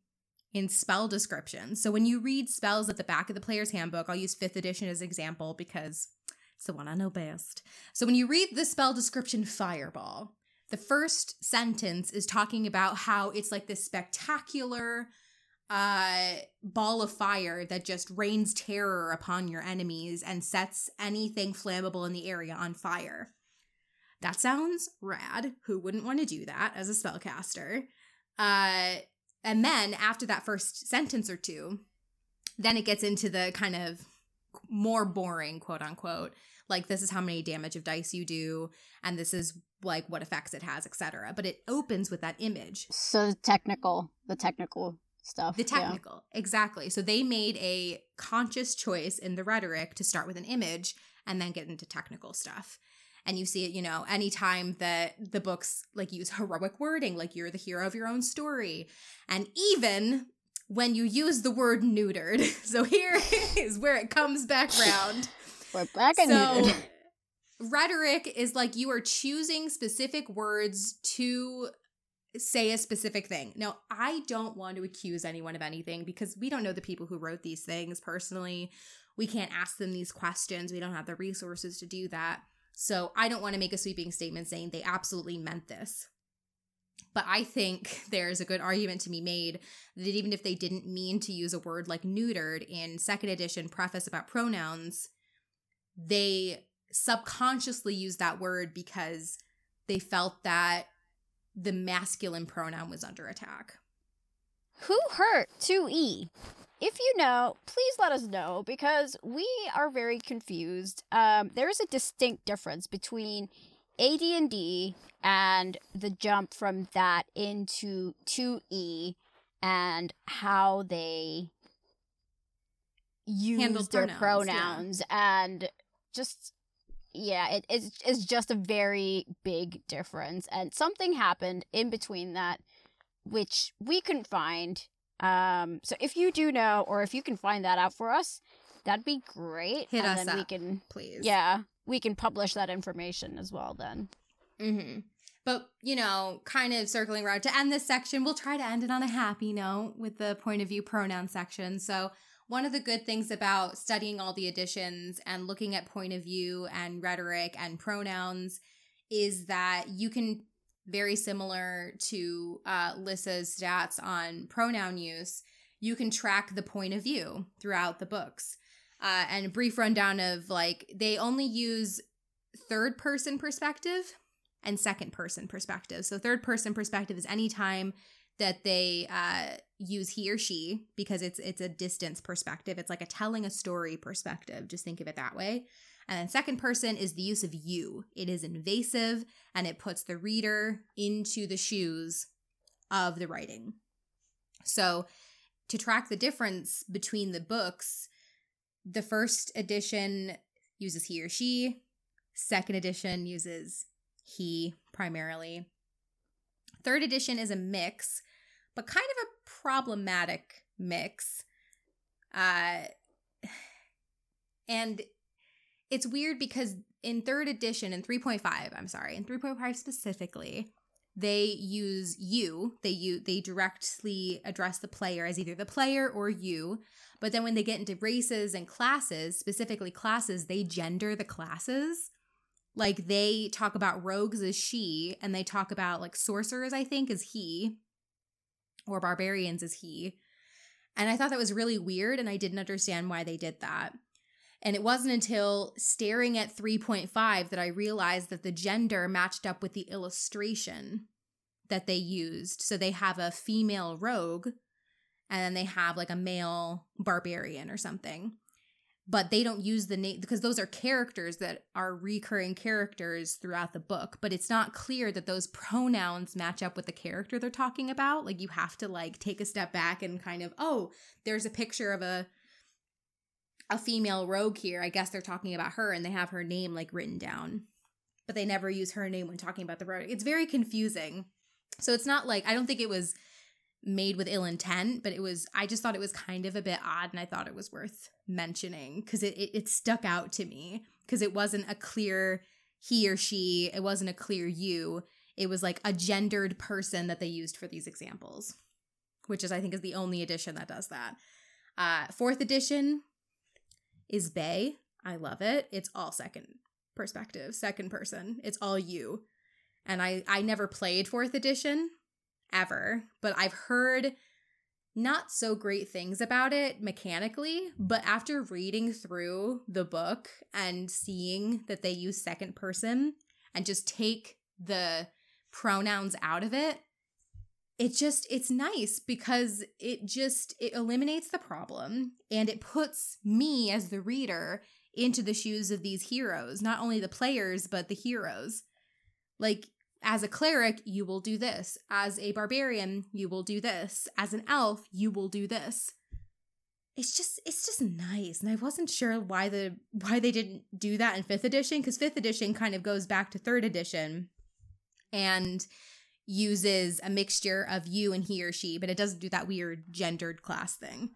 in spell description. So, when you read spells at the back of the player's handbook, I'll use 5th edition as example because it's the one I know best. So, when you read the spell description fireball, the first sentence is talking about how it's like this spectacular uh ball of fire that just rains terror upon your enemies and sets anything flammable in the area on fire. That sounds rad. Who wouldn't want to do that as a spellcaster? Uh and then after that first sentence or two, then it gets into the kind of more boring quote unquote like this is how many damage of dice you do and this is like what effects it has etc but it opens with that image So the technical, the technical stuff. the yeah. technical exactly so they made a conscious choice in the rhetoric to start with an image and then get into technical stuff and you see it you know anytime that the books like use heroic wording like you're the hero of your own story and even when you use the word neutered so here is where it comes back round We're back in so here. rhetoric is like you are choosing specific words to say a specific thing. Now, I don't want to accuse anyone of anything because we don't know the people who wrote these things personally. We can't ask them these questions. We don't have the resources to do that. So, I don't want to make a sweeping statement saying they absolutely meant this. But I think there's a good argument to be made that even if they didn't mean to use a word like neutered in second edition preface about pronouns, they subconsciously used that word because they felt that the masculine pronoun was under attack. Who hurt 2E? If you know, please let us know because we are very confused. Um, there is a distinct difference between AD&D and the jump from that into 2E and how they use Handled their pronouns, yeah. and just yeah, it is it's just a very big difference and something happened in between that which we couldn't find. Um, so if you do know, or if you can find that out for us, that'd be great. Hit and us then we up. can, Please. yeah, we can publish that information as well. Then, Mm-hmm. But, you know, kind of circling around to end this section, we'll try to end it on a happy note with the point of view pronoun section. So, one of the good things about studying all the editions and looking at point of view and rhetoric and pronouns is that you can, very similar to uh, Lyssa's stats on pronoun use, you can track the point of view throughout the books. Uh, and a brief rundown of like, they only use third person perspective and second person perspective. So third person perspective is anytime that they uh, use he or she because it's it's a distance perspective. It's like a telling a story perspective. Just think of it that way. And then second person is the use of you. It is invasive and it puts the reader into the shoes of the writing. So to track the difference between the books, the first edition uses he or she, second edition uses he primarily. Third edition is a mix, but kind of a problematic mix. Uh, and it's weird because in third edition in 3.5 i'm sorry in 3.5 specifically they use you they you they directly address the player as either the player or you but then when they get into races and classes specifically classes they gender the classes. Like they talk about rogues as she and they talk about like sorcerers i think as he or barbarians as he. And i thought that was really weird and i didn't understand why they did that and it wasn't until staring at 3.5 that I realized that the gender matched up with the illustration that they used. So they have a female rogue and then they have like a male barbarian or something. But they don't use the name because those are characters that are recurring characters throughout the book. But it's not clear that those pronouns match up with the character they're talking about. Like you have to like take a step back and kind of, oh, there's a picture of a a female rogue here. I guess they're talking about her and they have her name like written down, but they never use her name when talking about the rogue. It's very confusing. So it's not like I don't think it was made with ill intent, but it was I just thought it was kind of a bit odd and I thought it was worth mentioning because it, it it stuck out to me because it wasn't a clear he or she, it wasn't a clear you. It was like a gendered person that they used for these examples, which is I think is the only edition that does that. Uh, fourth edition, is Bay. I love it. It's all second perspective, second person. It's all you. And I I never played 4th edition ever, but I've heard not so great things about it mechanically, but after reading through the book and seeing that they use second person and just take the pronouns out of it, it just it's nice because it just it eliminates the problem and it puts me as the reader into the shoes of these heroes not only the players but the heroes. Like as a cleric you will do this. As a barbarian you will do this. As an elf you will do this. It's just it's just nice. And i wasn't sure why the why they didn't do that in fifth edition because fifth edition kind of goes back to third edition. And uses a mixture of you and he or she, but it doesn't do that weird gendered class thing.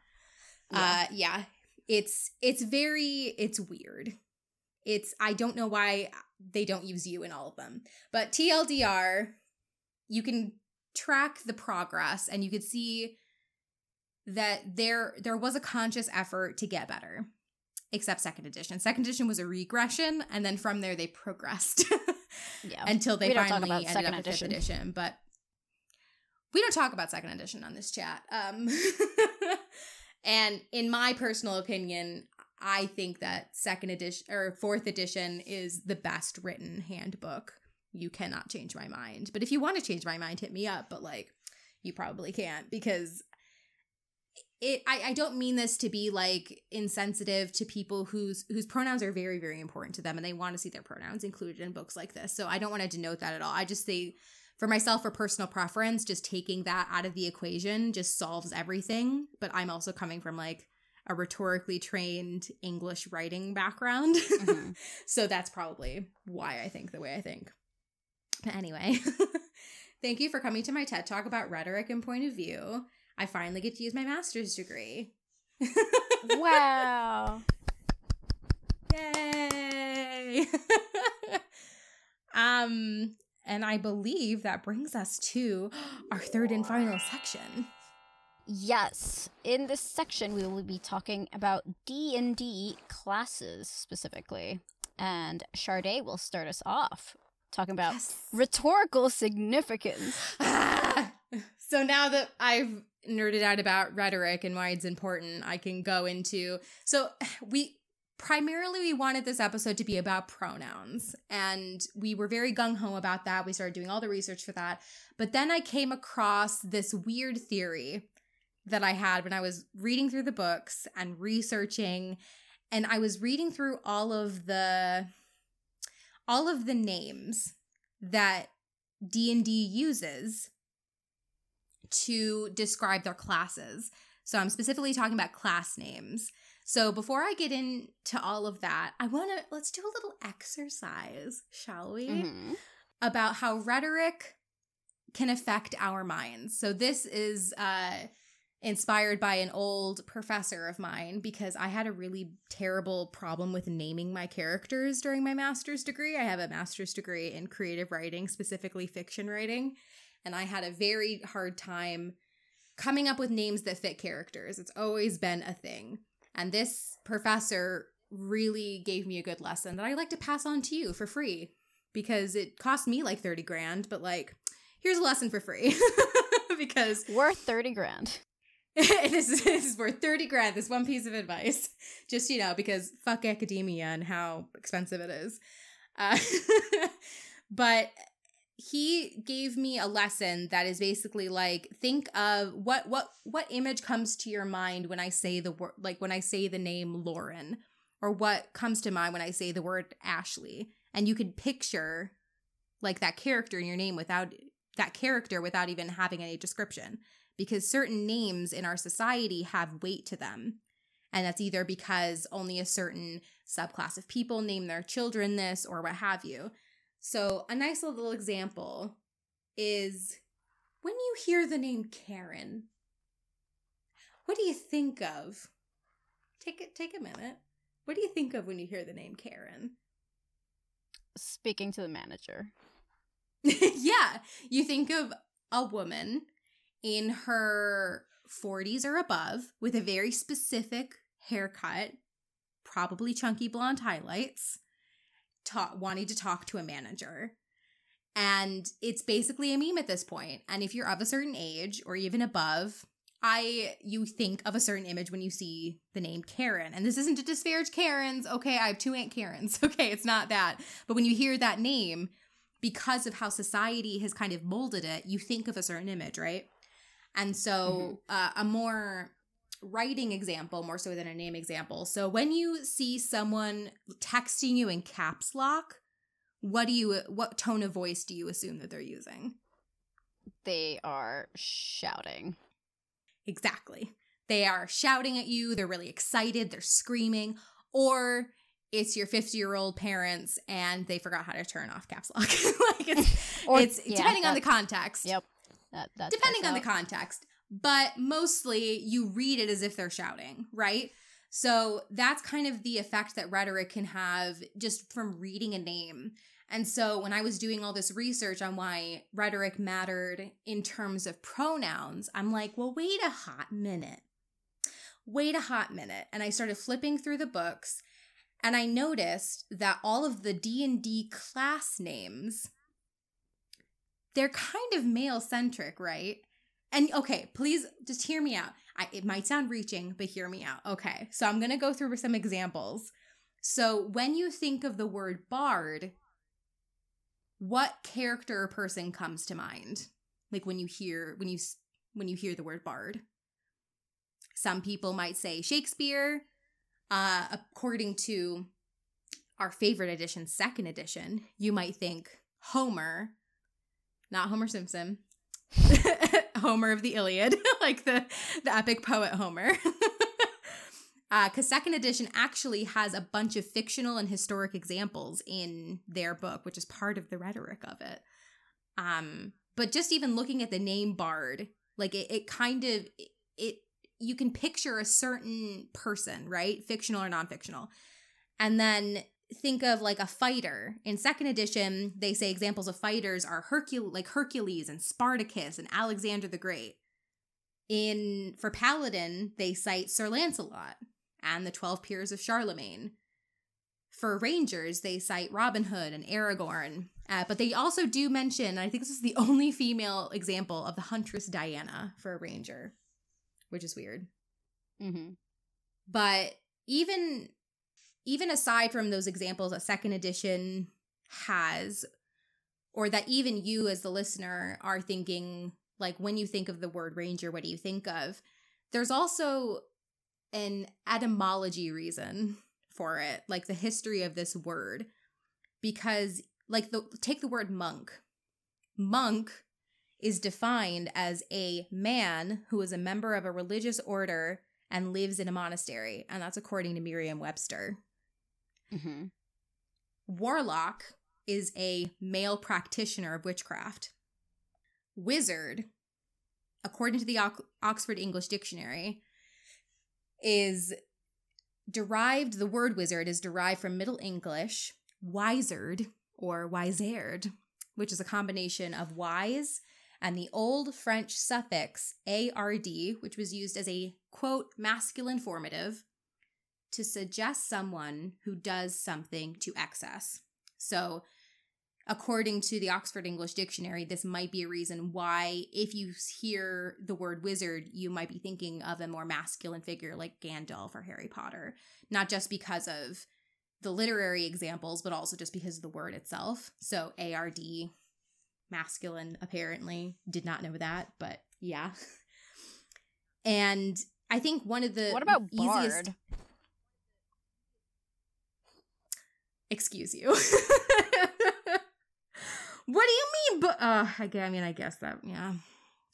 Yeah. Uh yeah. It's it's very it's weird. It's I don't know why they don't use you in all of them. But TLDR, you can track the progress and you could see that there there was a conscious effort to get better except second edition second edition was a regression and then from there they progressed yeah. until they finally ended up with fifth edition. But we don't talk about second edition on this chat. Um, and in my personal opinion, I think that second edition or fourth edition is the best written handbook. You cannot change my mind. But if you want to change my mind, hit me up. But like, you probably can't because it I, I don't mean this to be like insensitive to people whose whose pronouns are very very important to them and they want to see their pronouns included in books like this. So i don't want to denote that at all. I just say for myself for personal preference just taking that out of the equation just solves everything but i'm also coming from like a rhetorically trained english writing background. Mm-hmm. so that's probably why i think the way i think. But anyway thank you for coming to my ted talk about rhetoric and point of view I finally get to use my master's degree. wow. Yay. um and I believe that brings us to our third and final section. Yes. In this section we will be talking about D&D classes specifically. And Shardae will start us off talking about yes. rhetorical significance. so now that I've nerded out about rhetoric and why it's important, I can go into. So we primarily we wanted this episode to be about pronouns. And we were very gung-ho about that. We started doing all the research for that. But then i came across this weird theory that i had when i was reading through the books and researching. And i was reading through all of the all of the names that d&d uses to describe their classes. So I'm specifically talking about class names. So before I get into all of that, I want to let's do a little exercise, shall we? Mm-hmm. About how rhetoric can affect our minds. So this is uh inspired by an old professor of mine because I had a really terrible problem with naming my characters during my master's degree. I have a master's degree in creative writing, specifically fiction writing, and I had a very hard time coming up with names that fit characters. It's always been a thing. And this professor really gave me a good lesson that I like to pass on to you for free because it cost me like 30 grand, but like, here's a lesson for free. because worth 30 grand. this, is, this is worth 30 grand, this one piece of advice. Just, you know, because fuck academia and how expensive it is. Uh, but he gave me a lesson that is basically like think of what what what image comes to your mind when i say the word like when i say the name lauren or what comes to mind when i say the word ashley and you could picture like that character in your name without that character without even having any description because certain names in our society have weight to them and that's either because only a certain subclass of people name their children this or what have you so, a nice little example is when you hear the name Karen, what do you think of? Take it take a minute. What do you think of when you hear the name Karen? Speaking to the manager. yeah, you think of a woman in her 40s or above with a very specific haircut, probably chunky blonde highlights talk, wanting to talk to a manager. And it's basically a meme at this point. And if you're of a certain age or even above, I you think of a certain image when you see the name Karen. And this isn't to disparage Karens. Okay, I have two Aunt Karens. Okay, it's not that. But when you hear that name, because of how society has kind of molded it, you think of a certain image, right? And so mm-hmm. uh, a more writing example more so than a name example. So when you see someone texting you in caps lock, what do you what tone of voice do you assume that they're using? They are shouting. Exactly. They are shouting at you, they're really excited, they're screaming, or it's your 50 year old parents and they forgot how to turn off caps lock. like it's, or, it's yeah, depending on the context. Yep. That, depending on the context but mostly you read it as if they're shouting, right? So that's kind of the effect that rhetoric can have just from reading a name. And so when I was doing all this research on why rhetoric mattered in terms of pronouns, I'm like, well, wait a hot minute. Wait a hot minute. And I started flipping through the books and I noticed that all of the D&D class names they're kind of male centric, right? And okay, please just hear me out. I, it might sound reaching, but hear me out. Okay, so I'm going to go through some examples. So when you think of the word bard, what character or person comes to mind? Like when you hear when you when you hear the word bard. Some people might say Shakespeare. Uh, according to our favorite edition, second edition, you might think Homer, not Homer Simpson, Homer of the Iliad, like the the epic poet Homer. Because uh, second edition actually has a bunch of fictional and historic examples in their book, which is part of the rhetoric of it. Um, but just even looking at the name Bard, like it, it kind of it, it you can picture a certain person, right? Fictional or non-fictional. And then think of like a fighter. In second edition, they say examples of fighters are Hercule like Hercules and Spartacus and Alexander the Great. In for Paladin, they cite Sir Lancelot and the 12 peers of Charlemagne. For Rangers, they cite Robin Hood and Aragorn. Uh, but they also do mention, I think this is the only female example of the Huntress Diana for a Ranger, which is weird. Mm-hmm. But even even aside from those examples a second edition has or that even you as the listener are thinking like when you think of the word ranger what do you think of? There's also an etymology reason for it like the history of this word because like the take the word monk. Monk is defined as a man who is a member of a religious order and lives in a monastery and that's according to merriam-webster Mm-hmm. Warlock is a male practitioner of witchcraft. Wizard according to the Ox- Oxford English Dictionary, is derived, the word wizard is derived from Middle English, wizard or wizared, which is a combination of wise and the old French suffix ard, which was used as a quote masculine formative to suggest someone who does something to excess. So, according to the Oxford English Dictionary, this might be a reason why, if you hear the word wizard, you might be thinking of a more masculine figure like Gandalf or Harry Potter, not just because of the literary examples, but also just because of the word itself. So, ARD, masculine, apparently. Did not know that, but yeah. And I think one of the What about easiest Bard? Excuse you. what do you mean? But uh, I, mean, I guess that yeah,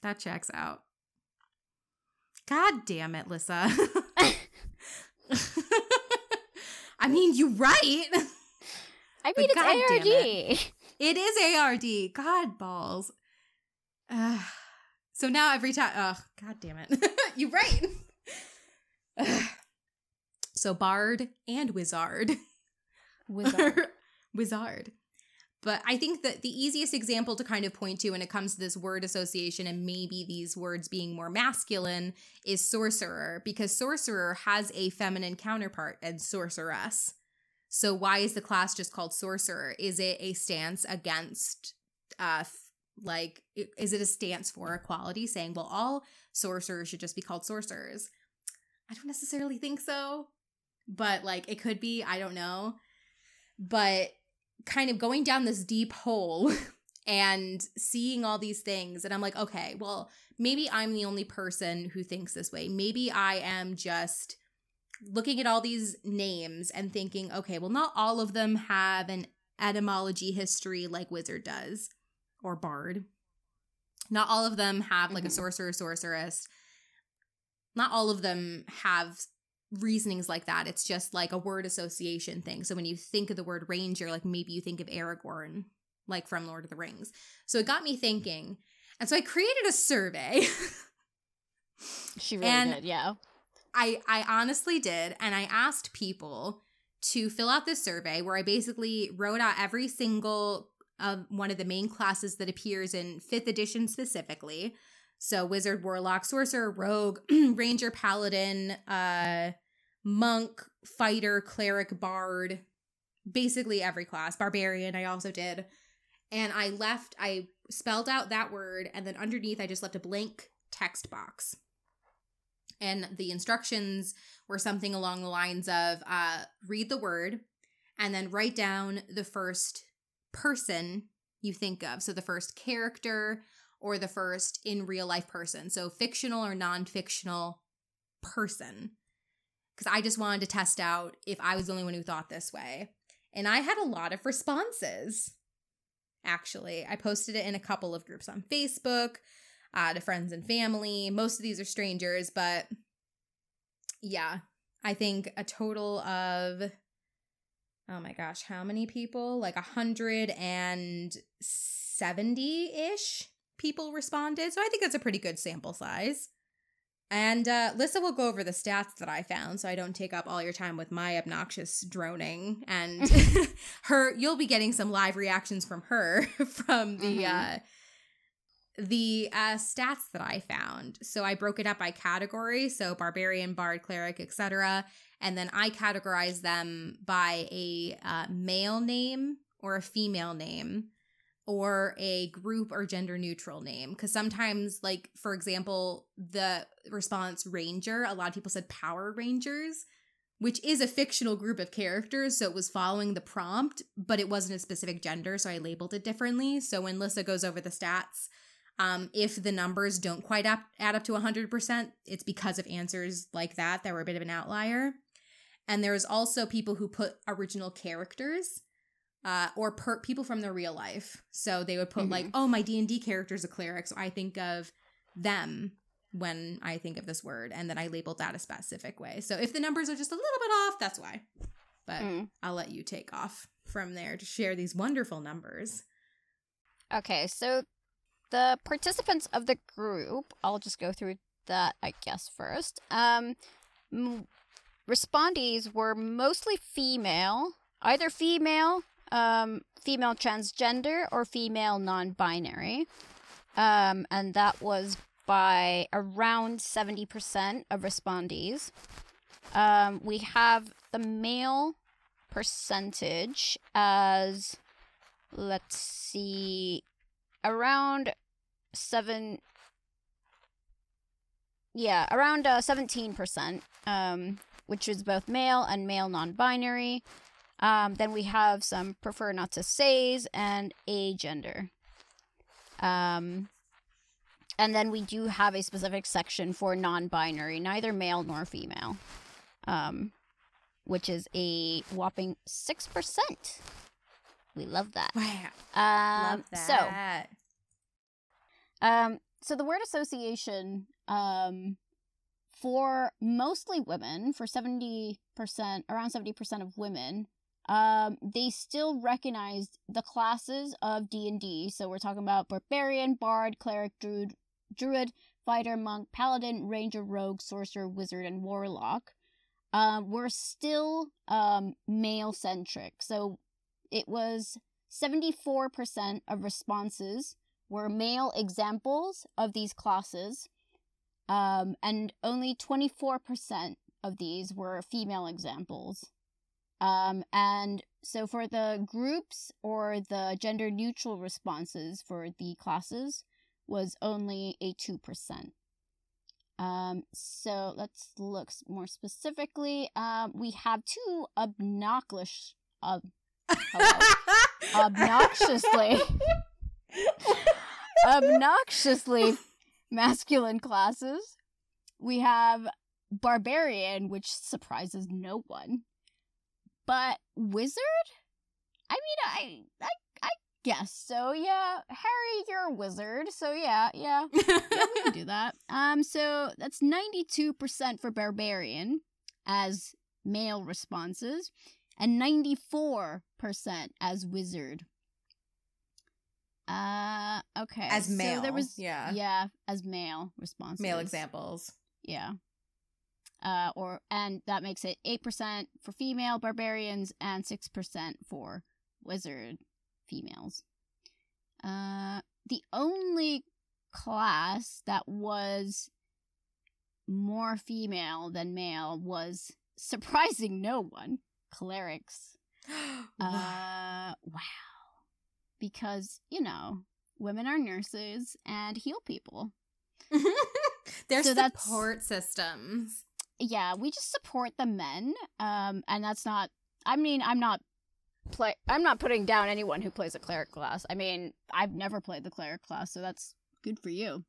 that checks out. God damn it, Lyssa. I mean, you're right. I mean, it's ARD. It is ARD. God balls. Ugh. so now every time, oh, God damn it. you're right. So Bard and Wizard. Wizard. Wizard. But I think that the easiest example to kind of point to when it comes to this word association and maybe these words being more masculine is sorcerer, because sorcerer has a feminine counterpart and sorceress. So why is the class just called sorcerer? Is it a stance against, uh, like, is it a stance for equality, saying, well, all sorcerers should just be called sorcerers? I don't necessarily think so, but like, it could be. I don't know but kind of going down this deep hole and seeing all these things and I'm like, okay, well, maybe I'm the only person who thinks this way. Maybe I am just looking at all these names and thinking, okay, well, not all of them have an etymology history like wizard does or bard. Not all of them have like a Mhm. sorcerer, sorceress. Not all of them have reasonings like that. It's just like a word association thing. So when you think of the word ranger, like maybe you think of Aragorn, like from Lord of the Rings. So it got me thinking. And so I created a survey. She really And- did, yeah. I I honestly did, and I asked people to fill out this survey where I basically wrote out every single uh, one of the main classes that appears in fifth edition specifically. So wizard, warlock, sorcerer, rogue, ranger, paladin, uh, monk, fighter, cleric, bard, basically every class. Barbarian, I also did. And I left, I spelled out that word, and then underneath I just left a blank text box and the instructions were something along the lines of uh, read the word and then write down the first person you think of so the first character or the first in real life person. So fictional or non-fictional person. Because i just wanted to test out if i was the only one who thought this way. And i had a lot of responses actually. I posted it in a couple of groups on facebook uh, to friends and family. Most of these are strangers, but yeah, I think a total of oh my gosh, how many people? Like a hundred and seventy ish people responded. So I think that's a pretty good sample size. And uh, Lyssa will go over the stats that I found, so I don't take up all your time with my obnoxious droning. And her, you'll be getting some live reactions from her from the Mhm. uh, the uh, stats that I found. So I broke it up by category, so barbarian, bard, cleric, etc. And then I categorized them by a uh, male name or a female name or a group or gender neutral name. Because sometimes, like, for example, the response ranger, a lot of people said Power Rangers, which is a fictional group of characters. So it was following the prompt, but it wasn't a specific gender. So I labeled it differently. So when Lyssa goes over the stats, um, if the numbers don't quite up, add up to 100%, it's because of answers like that that were a bit of an outlier. And there's also people who put original characters uh, or per- people from their real life. So they would put like, Mhm. oh, my D&D character is a cleric, so I think of them when I think of this word. And then I labeled that a specific way. So if the numbers are just a little bit off, that's why. But Mm. I'll let you take off from there to share these wonderful numbers. Okay, so the participants of the group, I'll just go through that, I guess, first. Um, m- respondees were mostly female, either female, um, female transgender, or female non binary. Um, and that was by around 70% of respondees. Um, we have the male percentage as, let's see, around seven. Yeah, around uh, 17%, um, which is both male and male non binary. Um, then we have some prefer not to says and agender. Um, and then we do have a specific section for non-binary, neither male nor female, um, which is a whopping six percent. We love that. Wow. Um, Love that. So, um, so the word association, um, for mostly women, for seventy percent, around seventy percent of women, um, they still recognized the classes of D and D. So we're talking about barbarian, bard, cleric, druid, druid, fighter, monk, paladin, ranger, rogue, sorcerer, wizard, and warlock. Um, were still um male centric. So it was seventy four percent of responses were male examples of these classes, um, and only 24% of these were female examples. Um, and so for the groups or the gender neutral responses for the classes was only a 2%. Um, so let's look more specifically. Um, we have two obnoxious, ob- hello, obnoxiously obnoxiously masculine classes. We have barbarian, which surprises no one. But wizard? I mean, I I I guess so. Yeah, Harry, you're a wizard, so yeah, yeah, yeah, we can do that. Um, so that's ninety-two percent for barbarian as male responses, and ninety-four percent as wizard. Uh, okay. As So male, there was yeah. yeah as male responses. Male examples. Yeah. Uh, or and that makes it eight percent for female barbarians and six percent for wizard females. Uh, the only class that was more female than male was surprising no one clerics. Uh, wow. Because you know women are nurses and heal people. There's So support systems. Yeah, we just support the men. Um, and that's not. I mean, I'm not play. I'm not putting down anyone who plays a cleric class. I mean, I've never played the cleric class, so that's good for you.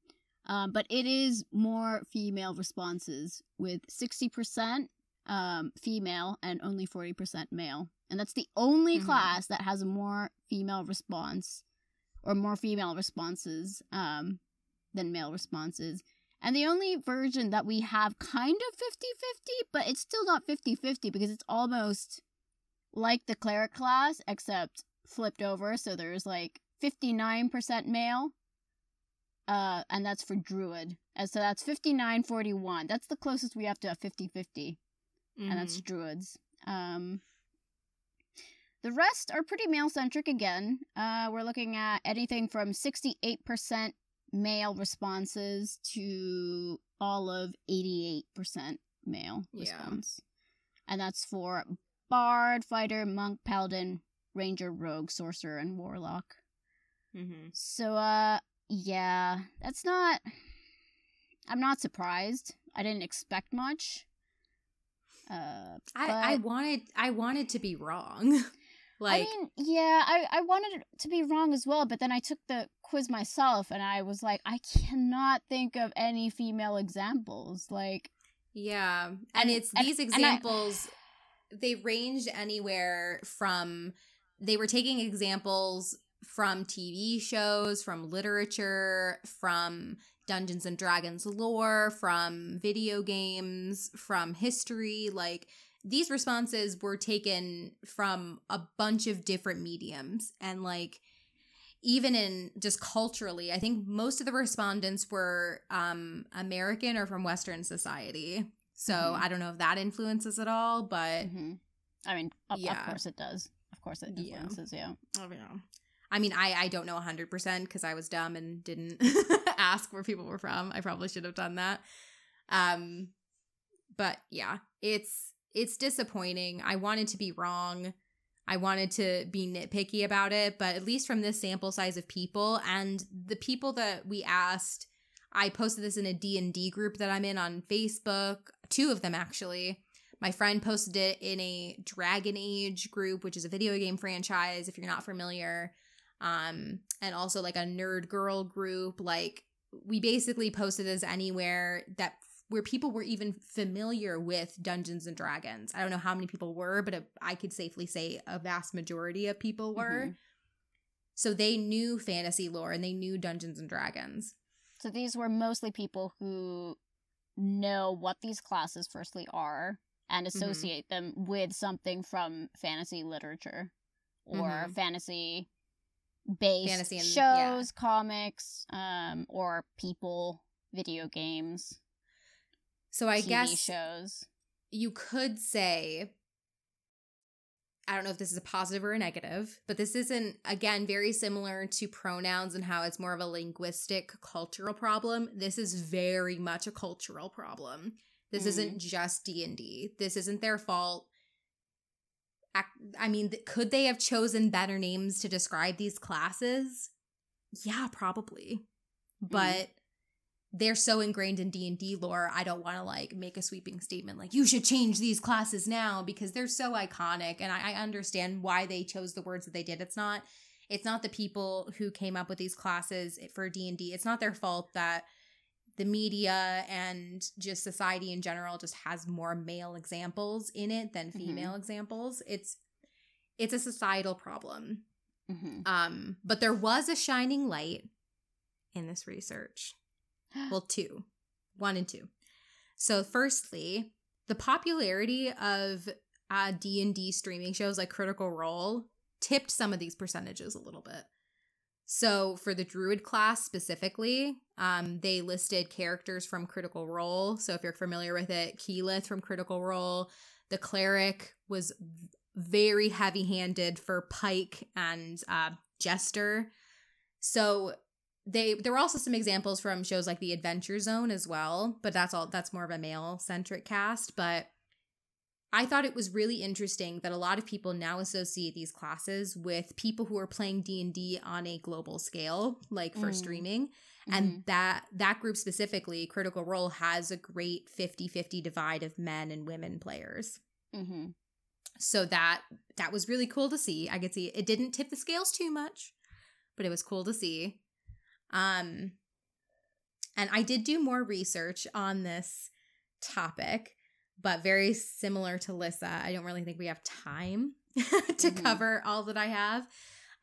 Um, but it is more female responses with sixty percent um female and only forty percent male, and that's the only Mhm. class that has more female response or more female responses um than male responses. And the only version that we have kind of 50 50, but it's still not 50 50 because it's almost like the cleric class, except flipped over. So there's like 59% male, uh, and that's for druid. And so that's 59 41. That's the closest we have to a 50 50, and that's druids. Um, the rest are pretty male centric again. Uh, we're looking at anything from 68% male responses to all of 88% male Yeah. response. And that's for bard, fighter, monk, paladin, ranger, rogue, sorcerer, and warlock. Mm-hmm. So, uh, yeah, that's not. I'm not surprised. I didn't expect much. Uh, I, I wanted I wanted to be wrong. like I mean, yeah, I, I wanted it to be wrong as well, but then I took the quiz myself and I was like, I cannot think of any female examples. Like, Yeah, and, And- it's and- these and I- examples. they ranged anywhere from they were taking examples from TV shows, from literature, from Dungeons and Dragons lore, from video games, from history. Like these responses were taken from a bunch of different mediums, and like even in just culturally, I think most of the respondents were um, American or from Western society. So Mhm. I don't know if that influences at all, but hmm I mean, of, Yeah. of course it does. Of course it influences, yeah. Don't know. I mean, I, I don't know 100% because I was dumb and didn't ask where people were from. I probably should have done that. Um, but yeah, it's it's disappointing. I wanted to be wrong. I wanted to be nitpicky about it, but at least from this sample size of people and the people that we asked, I posted this in a D&D group that I'm in on Facebook, two of them actually. My friend posted it in a Dragon Age group, which is a video game franchise if you're not familiar. Um and also like a nerd girl group like we basically posted this anywhere that where people were even familiar with Dungeons and Dragons. I don't know how many people were, but I could safely say a vast majority of people were. Mhm. So they knew fantasy lore and they knew Dungeons and Dragons. So these were mostly people who know what these classes firstly are and Mm-hmm. associate them with something from fantasy literature or Mhm. fantasy based Fantasy and- shows, yeah. comics, um, or people, video games, So I TV guess shows. you could say I don't know if this is a positive or a negative, but this isn't again very similar to pronouns and how it's more of a linguistic cultural problem. This is very much a cultural problem. This Mhm. isn't just D&D. This isn't their fault. I mean, th- could they have chosen better names to describe these classes? Yeah, probably. But they're so ingrained in D&D lore, I don't want to like make a sweeping statement like you should change these classes now because they're so iconic and I, I understand why they chose the words that they did. It's not it's not the people who came up with these classes for D&D. It's not their fault that the media and just society in general just has more male examples in it than female examples. It's it's a societal problem. hmm Um, but there was a shining light in this research. Well, two, one and two. So, firstly, the popularity of uh, D and D streaming shows like Critical Role tipped some of these percentages a little bit. So, for the Druid class specifically, um, they listed characters from Critical Role. So, if you're familiar with it, Keyleth from Critical Role, the cleric was very heavy-handed for Pike and uh, Jester. So they there were also some examples from shows like The Adventure Zone as well, but that's all that's more of a male centric cast. But I thought it was really interesting that a lot of people now associate these classes with people who are playing D&D on a global scale, like for Mm. streaming. Mm-hmm. And that that group specifically, Critical Role has a great 50-50 divide of men and women players. hmm So that that was really cool to see. I could see it didn't tip the scales too much, but it was cool to see. Um and I did do more research on this topic, but very similar to Lyssa, I don't really think we have time to Mhm. cover all that I have.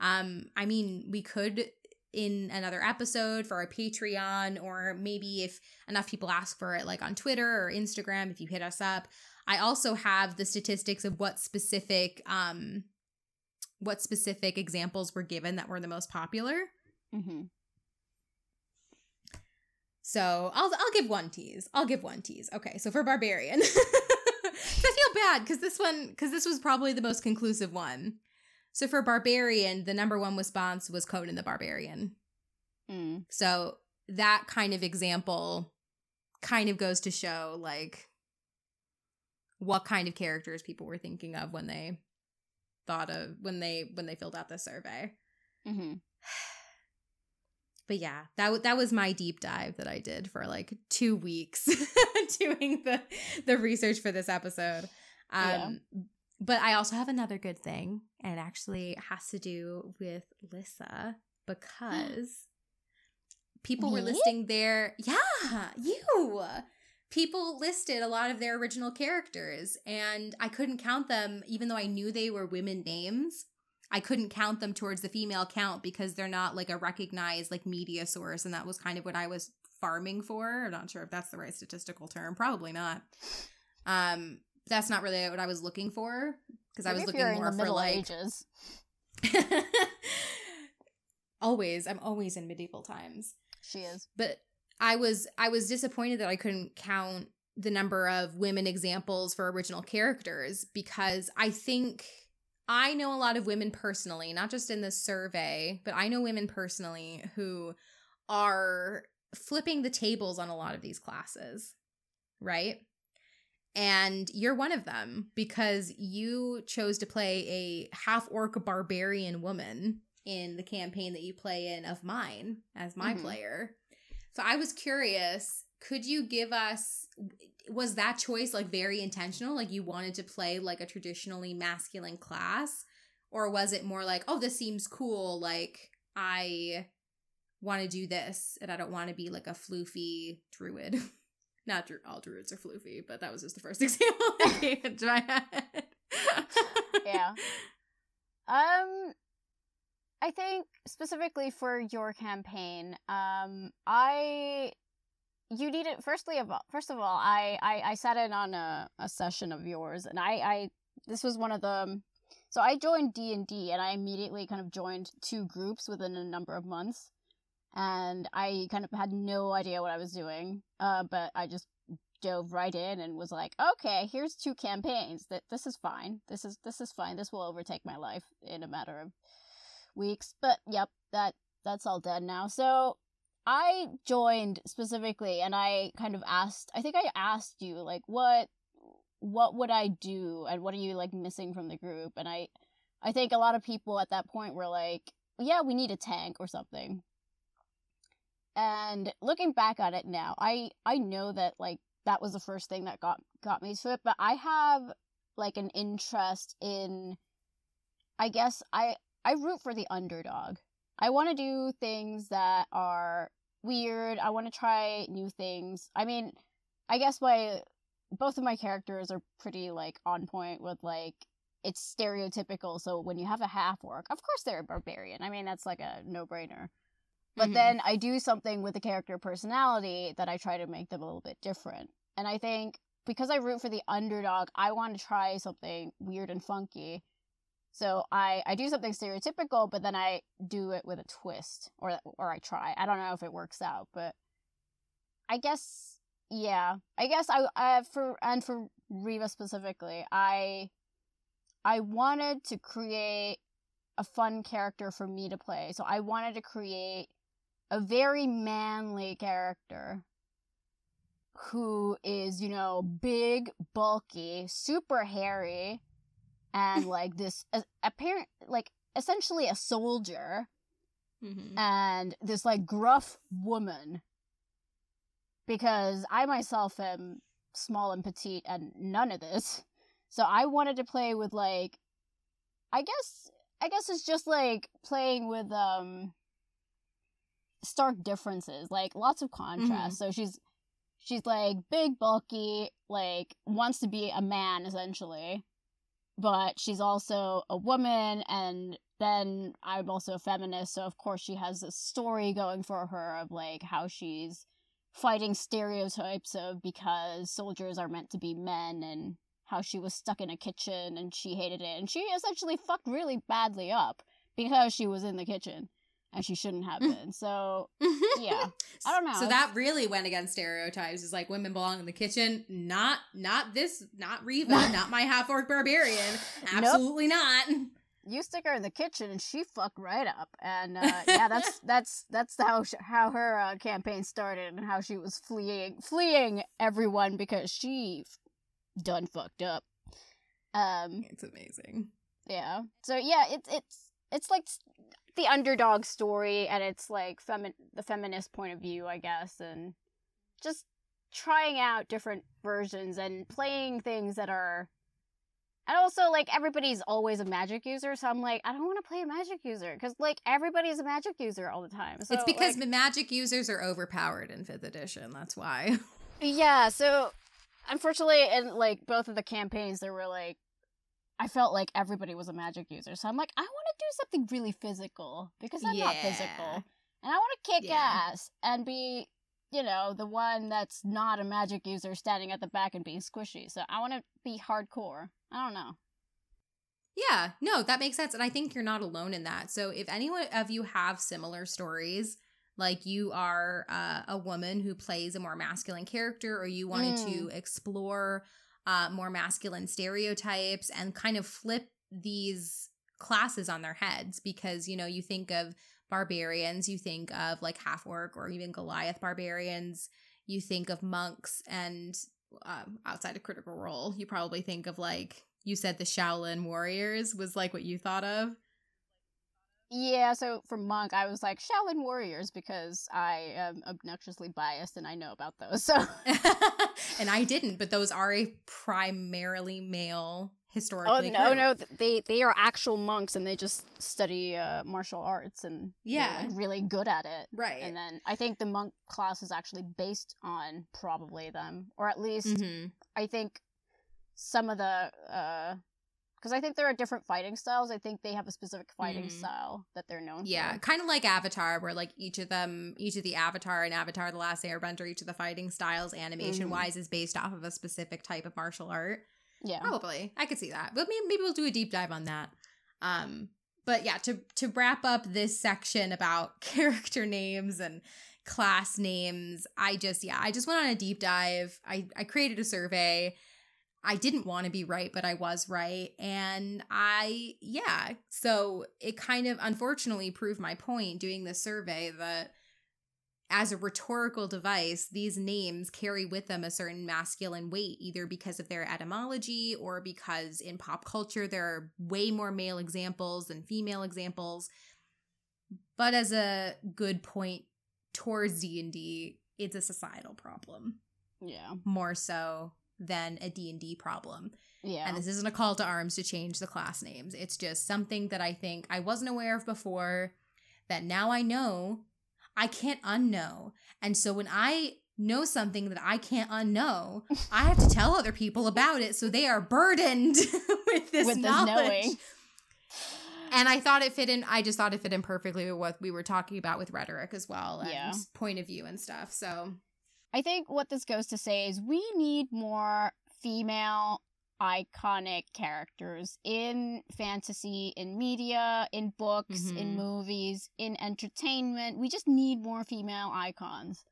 Um I mean, we could in another episode for our Patreon or maybe if enough people ask for it like on Twitter or Instagram if you hit us up. I also have the statistics of what specific um what specific examples were given that were the most popular. hmm So I'll I'll give one tease. I'll give one tease. Okay, so for Barbarian. I feel bad because this one because this was probably the most conclusive one. So for barbarian, the number one response was Conan the Barbarian. Mm. So that kind of example kind of goes to show like what kind of characters people were thinking of when they thought of when they when they filled out the survey. hmm But yeah, that w- that was my deep dive that I did for like 2 weeks doing the the research for this episode. Um but I also have another good thing and it actually has to do with Lyssa because people were listing their yeah, you. People listed a lot of their original characters and I couldn't count them even though I knew they were women names. I couldn't count them towards the female count because they're not like a recognized like media source and that was kind of what I was farming for. I'm not sure if that's the right statistical term. Probably not. Um that's not really what I was looking for because I was looking more for Middle like Ages. always I'm always in medieval times. She is. But I was I was disappointed that I couldn't count the number of women examples for original characters because I think I know a lot of women personally, not just in this survey, but I know women personally who are flipping the tables on a lot of these classes, right? And you're one of them because you chose to play a half orc barbarian woman in the campaign that you play in of mine as my Mhm. player. So I was curious, could you give us was that choice like very intentional like you wanted to play like a traditionally masculine class or was it more like oh this seems cool like I want to do this and I don't want to be like a floofy druid. Not dru- all druids are floofy, but that was just the first example that came into my head. Yeah. Um I think specifically for your campaign, um I you need it firstly of all first of all, I I, I sat in on a, a session of yours and I, I this was one of the so I joined D and D and I immediately kind of joined two groups within a number of months. And I kind of had no idea what I was doing. Uh but I just dove right in and was like, okay, here's two campaigns. That this is fine. This is this is fine. This will overtake my life in a matter of weeks. But yep, that that's all dead now. So I joined specifically and I kind of asked I think I asked you like what what would I do and what are you like missing from the group? And I I think a lot of people at that point were like, yeah, we need a tank or something. And looking back at it now, I I know that like that was the first thing that got got me to it, but I have like an interest in I guess I I root for the underdog. I want to do things that are weird. I want to try new things. I mean, I guess my both of my characters are pretty like on point with like it's stereotypical. So when you have a half orc, of course they're a barbarian. I mean, that's like a no-brainer. But Mhm. then I do something with the character personality that I try to make them a little bit different. And I think because I root for the underdog, I want to try something weird and funky. So I I do something stereotypical, but then I do it with a twist, or or I try. I don't know if it works out, but I guess yeah. I guess I I for and for Riva specifically, I I wanted to create a fun character for me to play. So I wanted to create a very manly character who is, you know, big, bulky, super hairy, and like this uh, apparent, like essentially a soldier, Mhm. and this like gruff woman. Because I myself am small and petite and none of this. So I wanted to play with like I guess I guess it's just like playing with um stark differences, like lots of contrast. So she's she's like big, bulky, like wants to be a man essentially. But she's also a woman and then I'm also a feminist, so of course she has this story going for her of like how she's fighting stereotypes of because soldiers are meant to be men and how she was stuck in a kitchen and she hated it and she essentially fucked really badly up because she was in the kitchen and she shouldn't have been. So yeah. I don't know. So that really went against stereotypes. Is like women belong in the kitchen. Not not this. Not Riva. not my half orc barbarian. Nope. Absolutely not. you stick her in the kitchen and she fucked right up and uh, yeah that's that's that's how sh- how her uh, campaign started and how she was fleeing fleeing everyone because she done fucked up um It's amazing. yeah so yeah it's it's it's like the underdog story and it's like femi- the feminist point of view i guess and just trying out different versions and playing things that are and also like everybody's always a magic user so i'm like i don't want to play a magic user because like everybody's a magic user all the time so, it's because like, magic users are overpowered in fifth edition. That's why. yeah so unfortunately in like both of the campaigns there were like i felt like everybody was a magic user so i'm like i want do something really physical because i'm not physical and i want to kick Yeah. ass and be you know the one that's not a magic user standing at the back and being squishy so i want to be hardcore i don't know Yeah, no, that makes sense. And I think you're not alone in that. So if anyone of you have similar stories, like you are uh, a woman who plays a more masculine character, or you wanted Mm. to explore uh, more masculine stereotypes and kind of flip these classes on their heads, because, you know, you think of barbarians, you think of like half orc or even Goliath barbarians, you think of monks, and um, outside of Critical Role, you probably think of like you said the Shaolin warriors was like what you thought of. Yeah, so for Monk, I was like Shaolin Warriors because I am obnoxiously biased and I know about those. So and I didn't, but those are a primarily male Oh no, no, they they are actual monks and they just study uh, martial arts and they're, Yeah. like, really good at it. Right. And then I think the monk class is actually based on probably them, or at least Mhm. I think some of the because I think there are different fighting styles. I think they have a specific fighting Mhm. style that they're known for. Yeah, for. kind of like Avatar, where like each of them, each of the Avatar and Avatar: The Last Airbender, each of the fighting styles, animation wise, is based off of a specific type of martial art. Yeah. Probably, I could see that. But maybe, maybe we'll do a deep dive on that. Um, but yeah, to to wrap up this section about character names and class names, I just yeah, I just went on a deep dive. I I created a survey. I didn't want to be right, but I was right. And I, yeah. So it kind of unfortunately proved my point doing this survey that as a rhetorical device, these names carry with them a certain masculine weight, either because of their etymology or because in pop culture there are way more male examples than female examples. But as a good point towards D&D, it's a societal problem Yeah. more so than a D&D problem. Yeah. And this isn't a call to arms to change the class names. It's just something that I think I wasn't aware of before that now I know I can't unknow. And so when I know something that I can't unknow, I have to tell other people about it so they are burdened with this With knowledge. knowing. And I thought it fit in I just thought it fit in perfectly with what we were talking about with rhetoric as well and Yeah. point of view and stuff. So I think what this goes to say is we need more female iconic characters in fantasy, in media, in books, in Mhm. movies, in entertainment. We just need more female icons.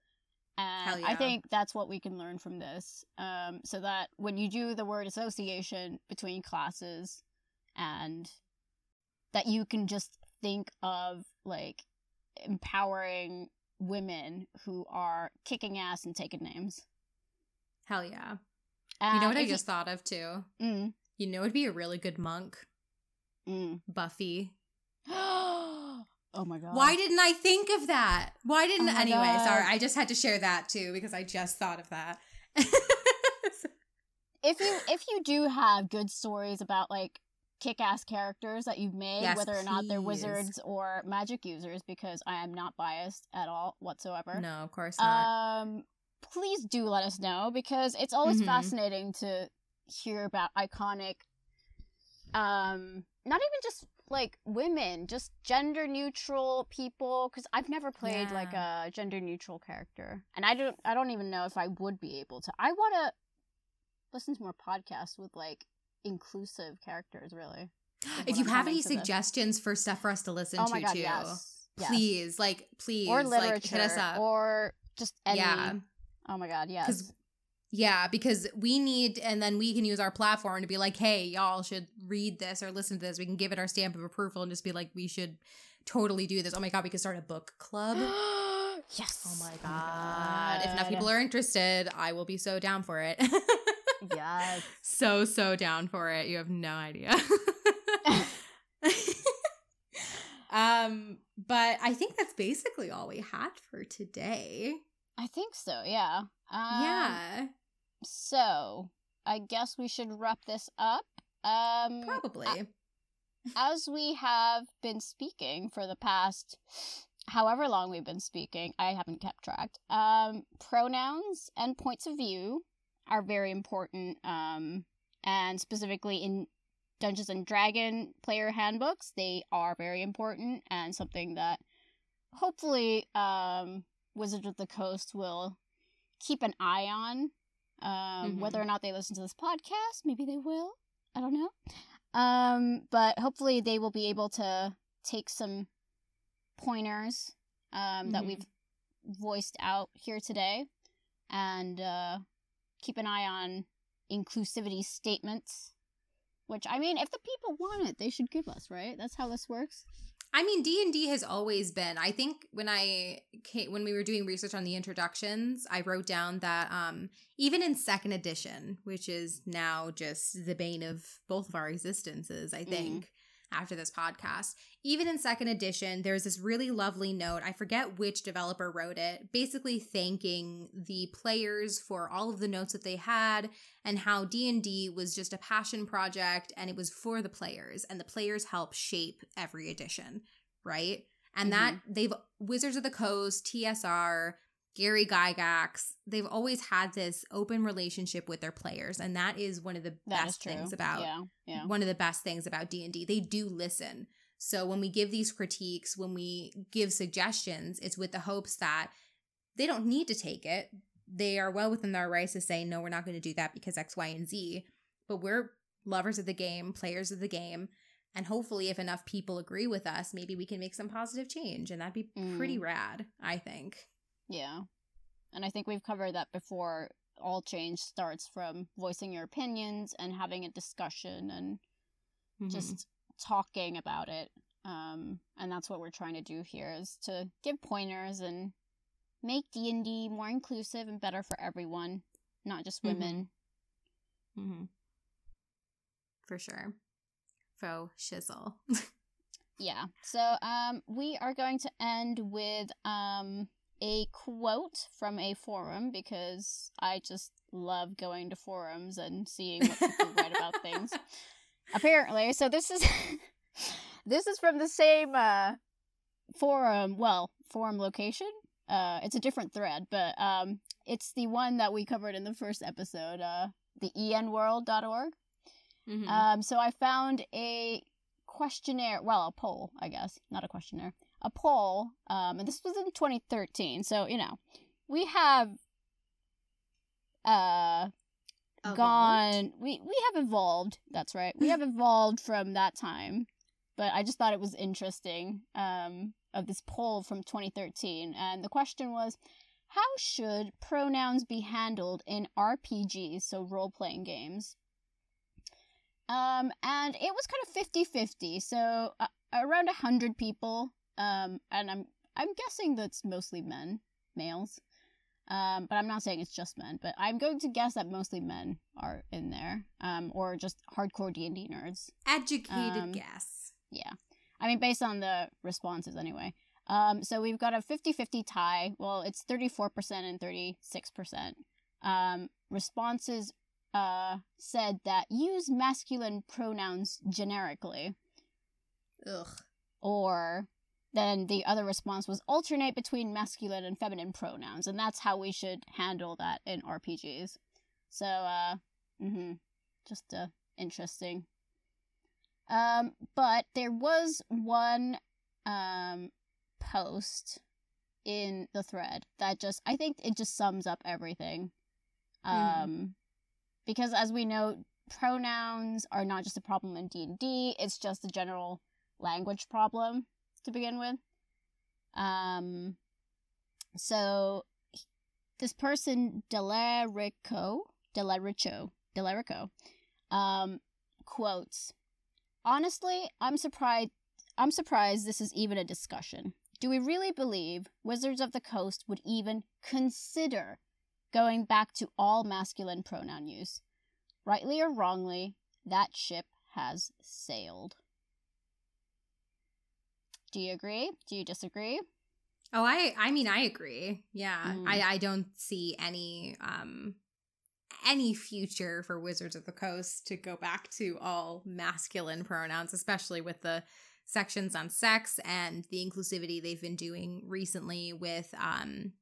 And I think that's what we can learn from this. Um, so that when you do the word association between classes and that you can just think of like empowering women who are kicking ass and taking names. hell yeah. You know what I just thought of too? Mm, You know it'd be a really good monk? mm. Buffy. oh my god! Why didn't I think of that? Why didn't Oh anyway, God. sorry, I just had to share that too because I just thought of that. if you if you do have good stories about like kick-ass characters that you've made, Yes, whether or not they're please. wizards or magic users, because I am not biased at all whatsoever. no, of course not. Um, please do let us know because it's always Mhm. fascinating to hear about iconic, um, not even just like women, just gender neutral people. Because I've never played like a gender neutral character, and I don't, I don't even know if I would be able to. I want to listen to more podcasts with like inclusive characters. Really, if you I'm have any to this. suggestions for stuff for us to listen oh to god, too, yes, yes. please, like please, or like literature, hit us up. or just any. yeah. Oh my god, yes. Yeah, because we need, and then we can use our platform to be like, hey, y'all should read this or listen to this. We can give it our stamp of approval and just be like, we should totally do this. Oh my god, we could start a book club. yes. Oh my god. If enough people are interested, I will be so down for it. Yes. so, so down for it. You have no idea. um, but I think that's basically all we had for today. I think so, yeah. Um, yeah, So, I guess we should wrap this up. Um, probably. as we have been speaking for the past however long we've been speaking, I haven't kept track. Um, pronouns and points of view are very important, um, and specifically in Dungeons and Dragon player handbooks, they are very important and something that hopefully um, Wizards of the Coast will keep an eye on. Um, Mhm. Whether or not they listen to this podcast, maybe they will. I don't know. Um, but hopefully they will be able to take some pointers um, that Mhm. we've voiced out here today and uh, keep an eye on inclusivity statements. Which I mean, if the people want it, they should give us, right? That's how this works. I mean, D and D has always been. I think when I came, when we were doing research on the introductions, I wrote down that um, even in second edition, which is now just the bane of both of our existences, I think after this podcast, even in second edition, there's this really lovely note. I forget which developer wrote it, basically thanking the players for all of the notes that they had and how D&D was just a passion project and it was for the players and the players help shape every edition, right? And that mm-hmm. they've Wizards of the Coast, TSR, Gary Gygax, they've always had this open relationship with their players and that is one of the That best things about yeah, yeah. one of the best things about D&D. They do listen. So when we give these critiques, when we give suggestions, it's with the hopes that they don't need to take it. They are well within their rights to say, no, we're not going to do that because X, Y, and Z. But we're lovers of the game, players of the game. And hopefully, if enough people agree with us, maybe we can make some positive change. And that'd be pretty Mm. rad, I think. Yeah. And I think we've covered that before. All change starts from voicing your opinions and having a discussion and Mm-hmm. just talking about it. Um, and that's what we're trying to do here is to give pointers and make D&D more inclusive and better for everyone, not just Mhm. women. hmm for sure. Faux shizzle. Yeah. So um we are going to end with um a quote from a forum because I just love going to forums and seeing what people write about things. Apparently, so this is this is from the same uh forum, well, forum location. Uh it's a different thread, but um it's the one that we covered in the first episode, uh the enworld.org. Mhm. Um, so I found a questionnaire, well, a poll, I guess, not a questionnaire, a poll, um, and this was in 2013. So you know, we have uh Evolved. gone, we we have evolved. That's right, we have evolved from that time. But I just thought it was interesting um, of this poll from 2013, and the question was. How should pronouns be handled in RPGs, so role playing games? Um, and it was kind of 50 50. So uh, around 100 people. Um, and I'm, I'm guessing that's mostly men, males. Um, but I'm not saying it's just men, but I'm going to guess that mostly men are in there. Um, or just hardcore D&D nerds. Educated um, guess. Yeah. I mean, based on the responses anyway. Um, so we've got a 50 50 tie. Well, it's 34% and 36%. Um, responses uh, said that use masculine pronouns generically. Ugh. Or then the other response was alternate between masculine and feminine pronouns. And that's how we should handle that in RPGs. So, uh, mm-hmm. just uh, interesting. Um, but there was one um post in the thread that just I think it just sums up everything. Um Mhm. because as we know pronouns are not just a problem in D&D, it's just a general language problem to begin with. Um so this person Delarico, Delarico, Delarico um quotes Honestly, I'm surprised I'm surprised this is even a discussion. Do we really believe Wizards of the Coast would even consider going back to all masculine pronoun use? Rightly or wrongly, that ship has sailed. Do you agree? Do you disagree? Oh, I I mean I agree. Yeah. Mm. I I don't see any um any future for Wizards of the Coast to go back to all masculine pronouns, especially with the sections on sex and the inclusivity they've been doing recently with um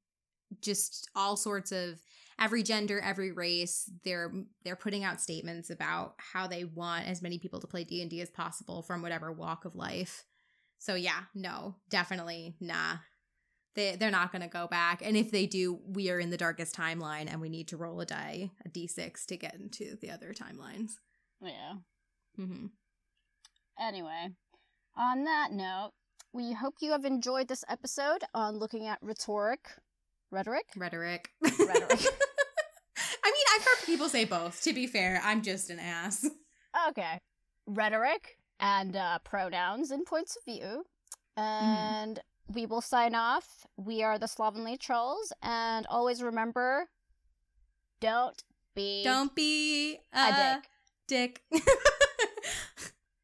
just all sorts of every gender, every race. They're they're putting out statements about how they want as many people to play D&D as possible from whatever walk of life. So yeah, no, definitely nah. They they're not going to go back, and if they do, we are in the darkest timeline, and we need to roll a die, a d6, to get into the other timelines. Yeah. hmm Anyway, on that note, we hope you have enjoyed this episode on looking at rhetoric, rhetoric, Rhetoric. Rhetoric. I mean, I've heard people say both. To be fair, I'm just an ass. Okay. Rhetoric and uh, pronouns and points of view. And we will sign off. We are the Slovenly Trulls. And always remember don't be Don't be a a dick. dick.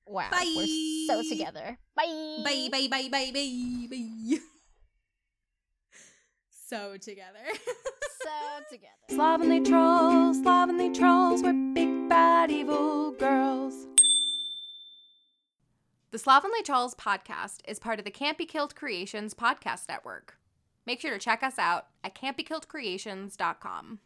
Wow. Bye. We're so together. Bye. bye, bye, bye, bye, bye, bye. So together. So together. Slovenly trulls, slovenly trulls, we're big bad evil girls. The Slovenly Trulls podcast is part of the Be Killed Creations podcast network. Make sure to check us out at can'tbekilledcreations.com.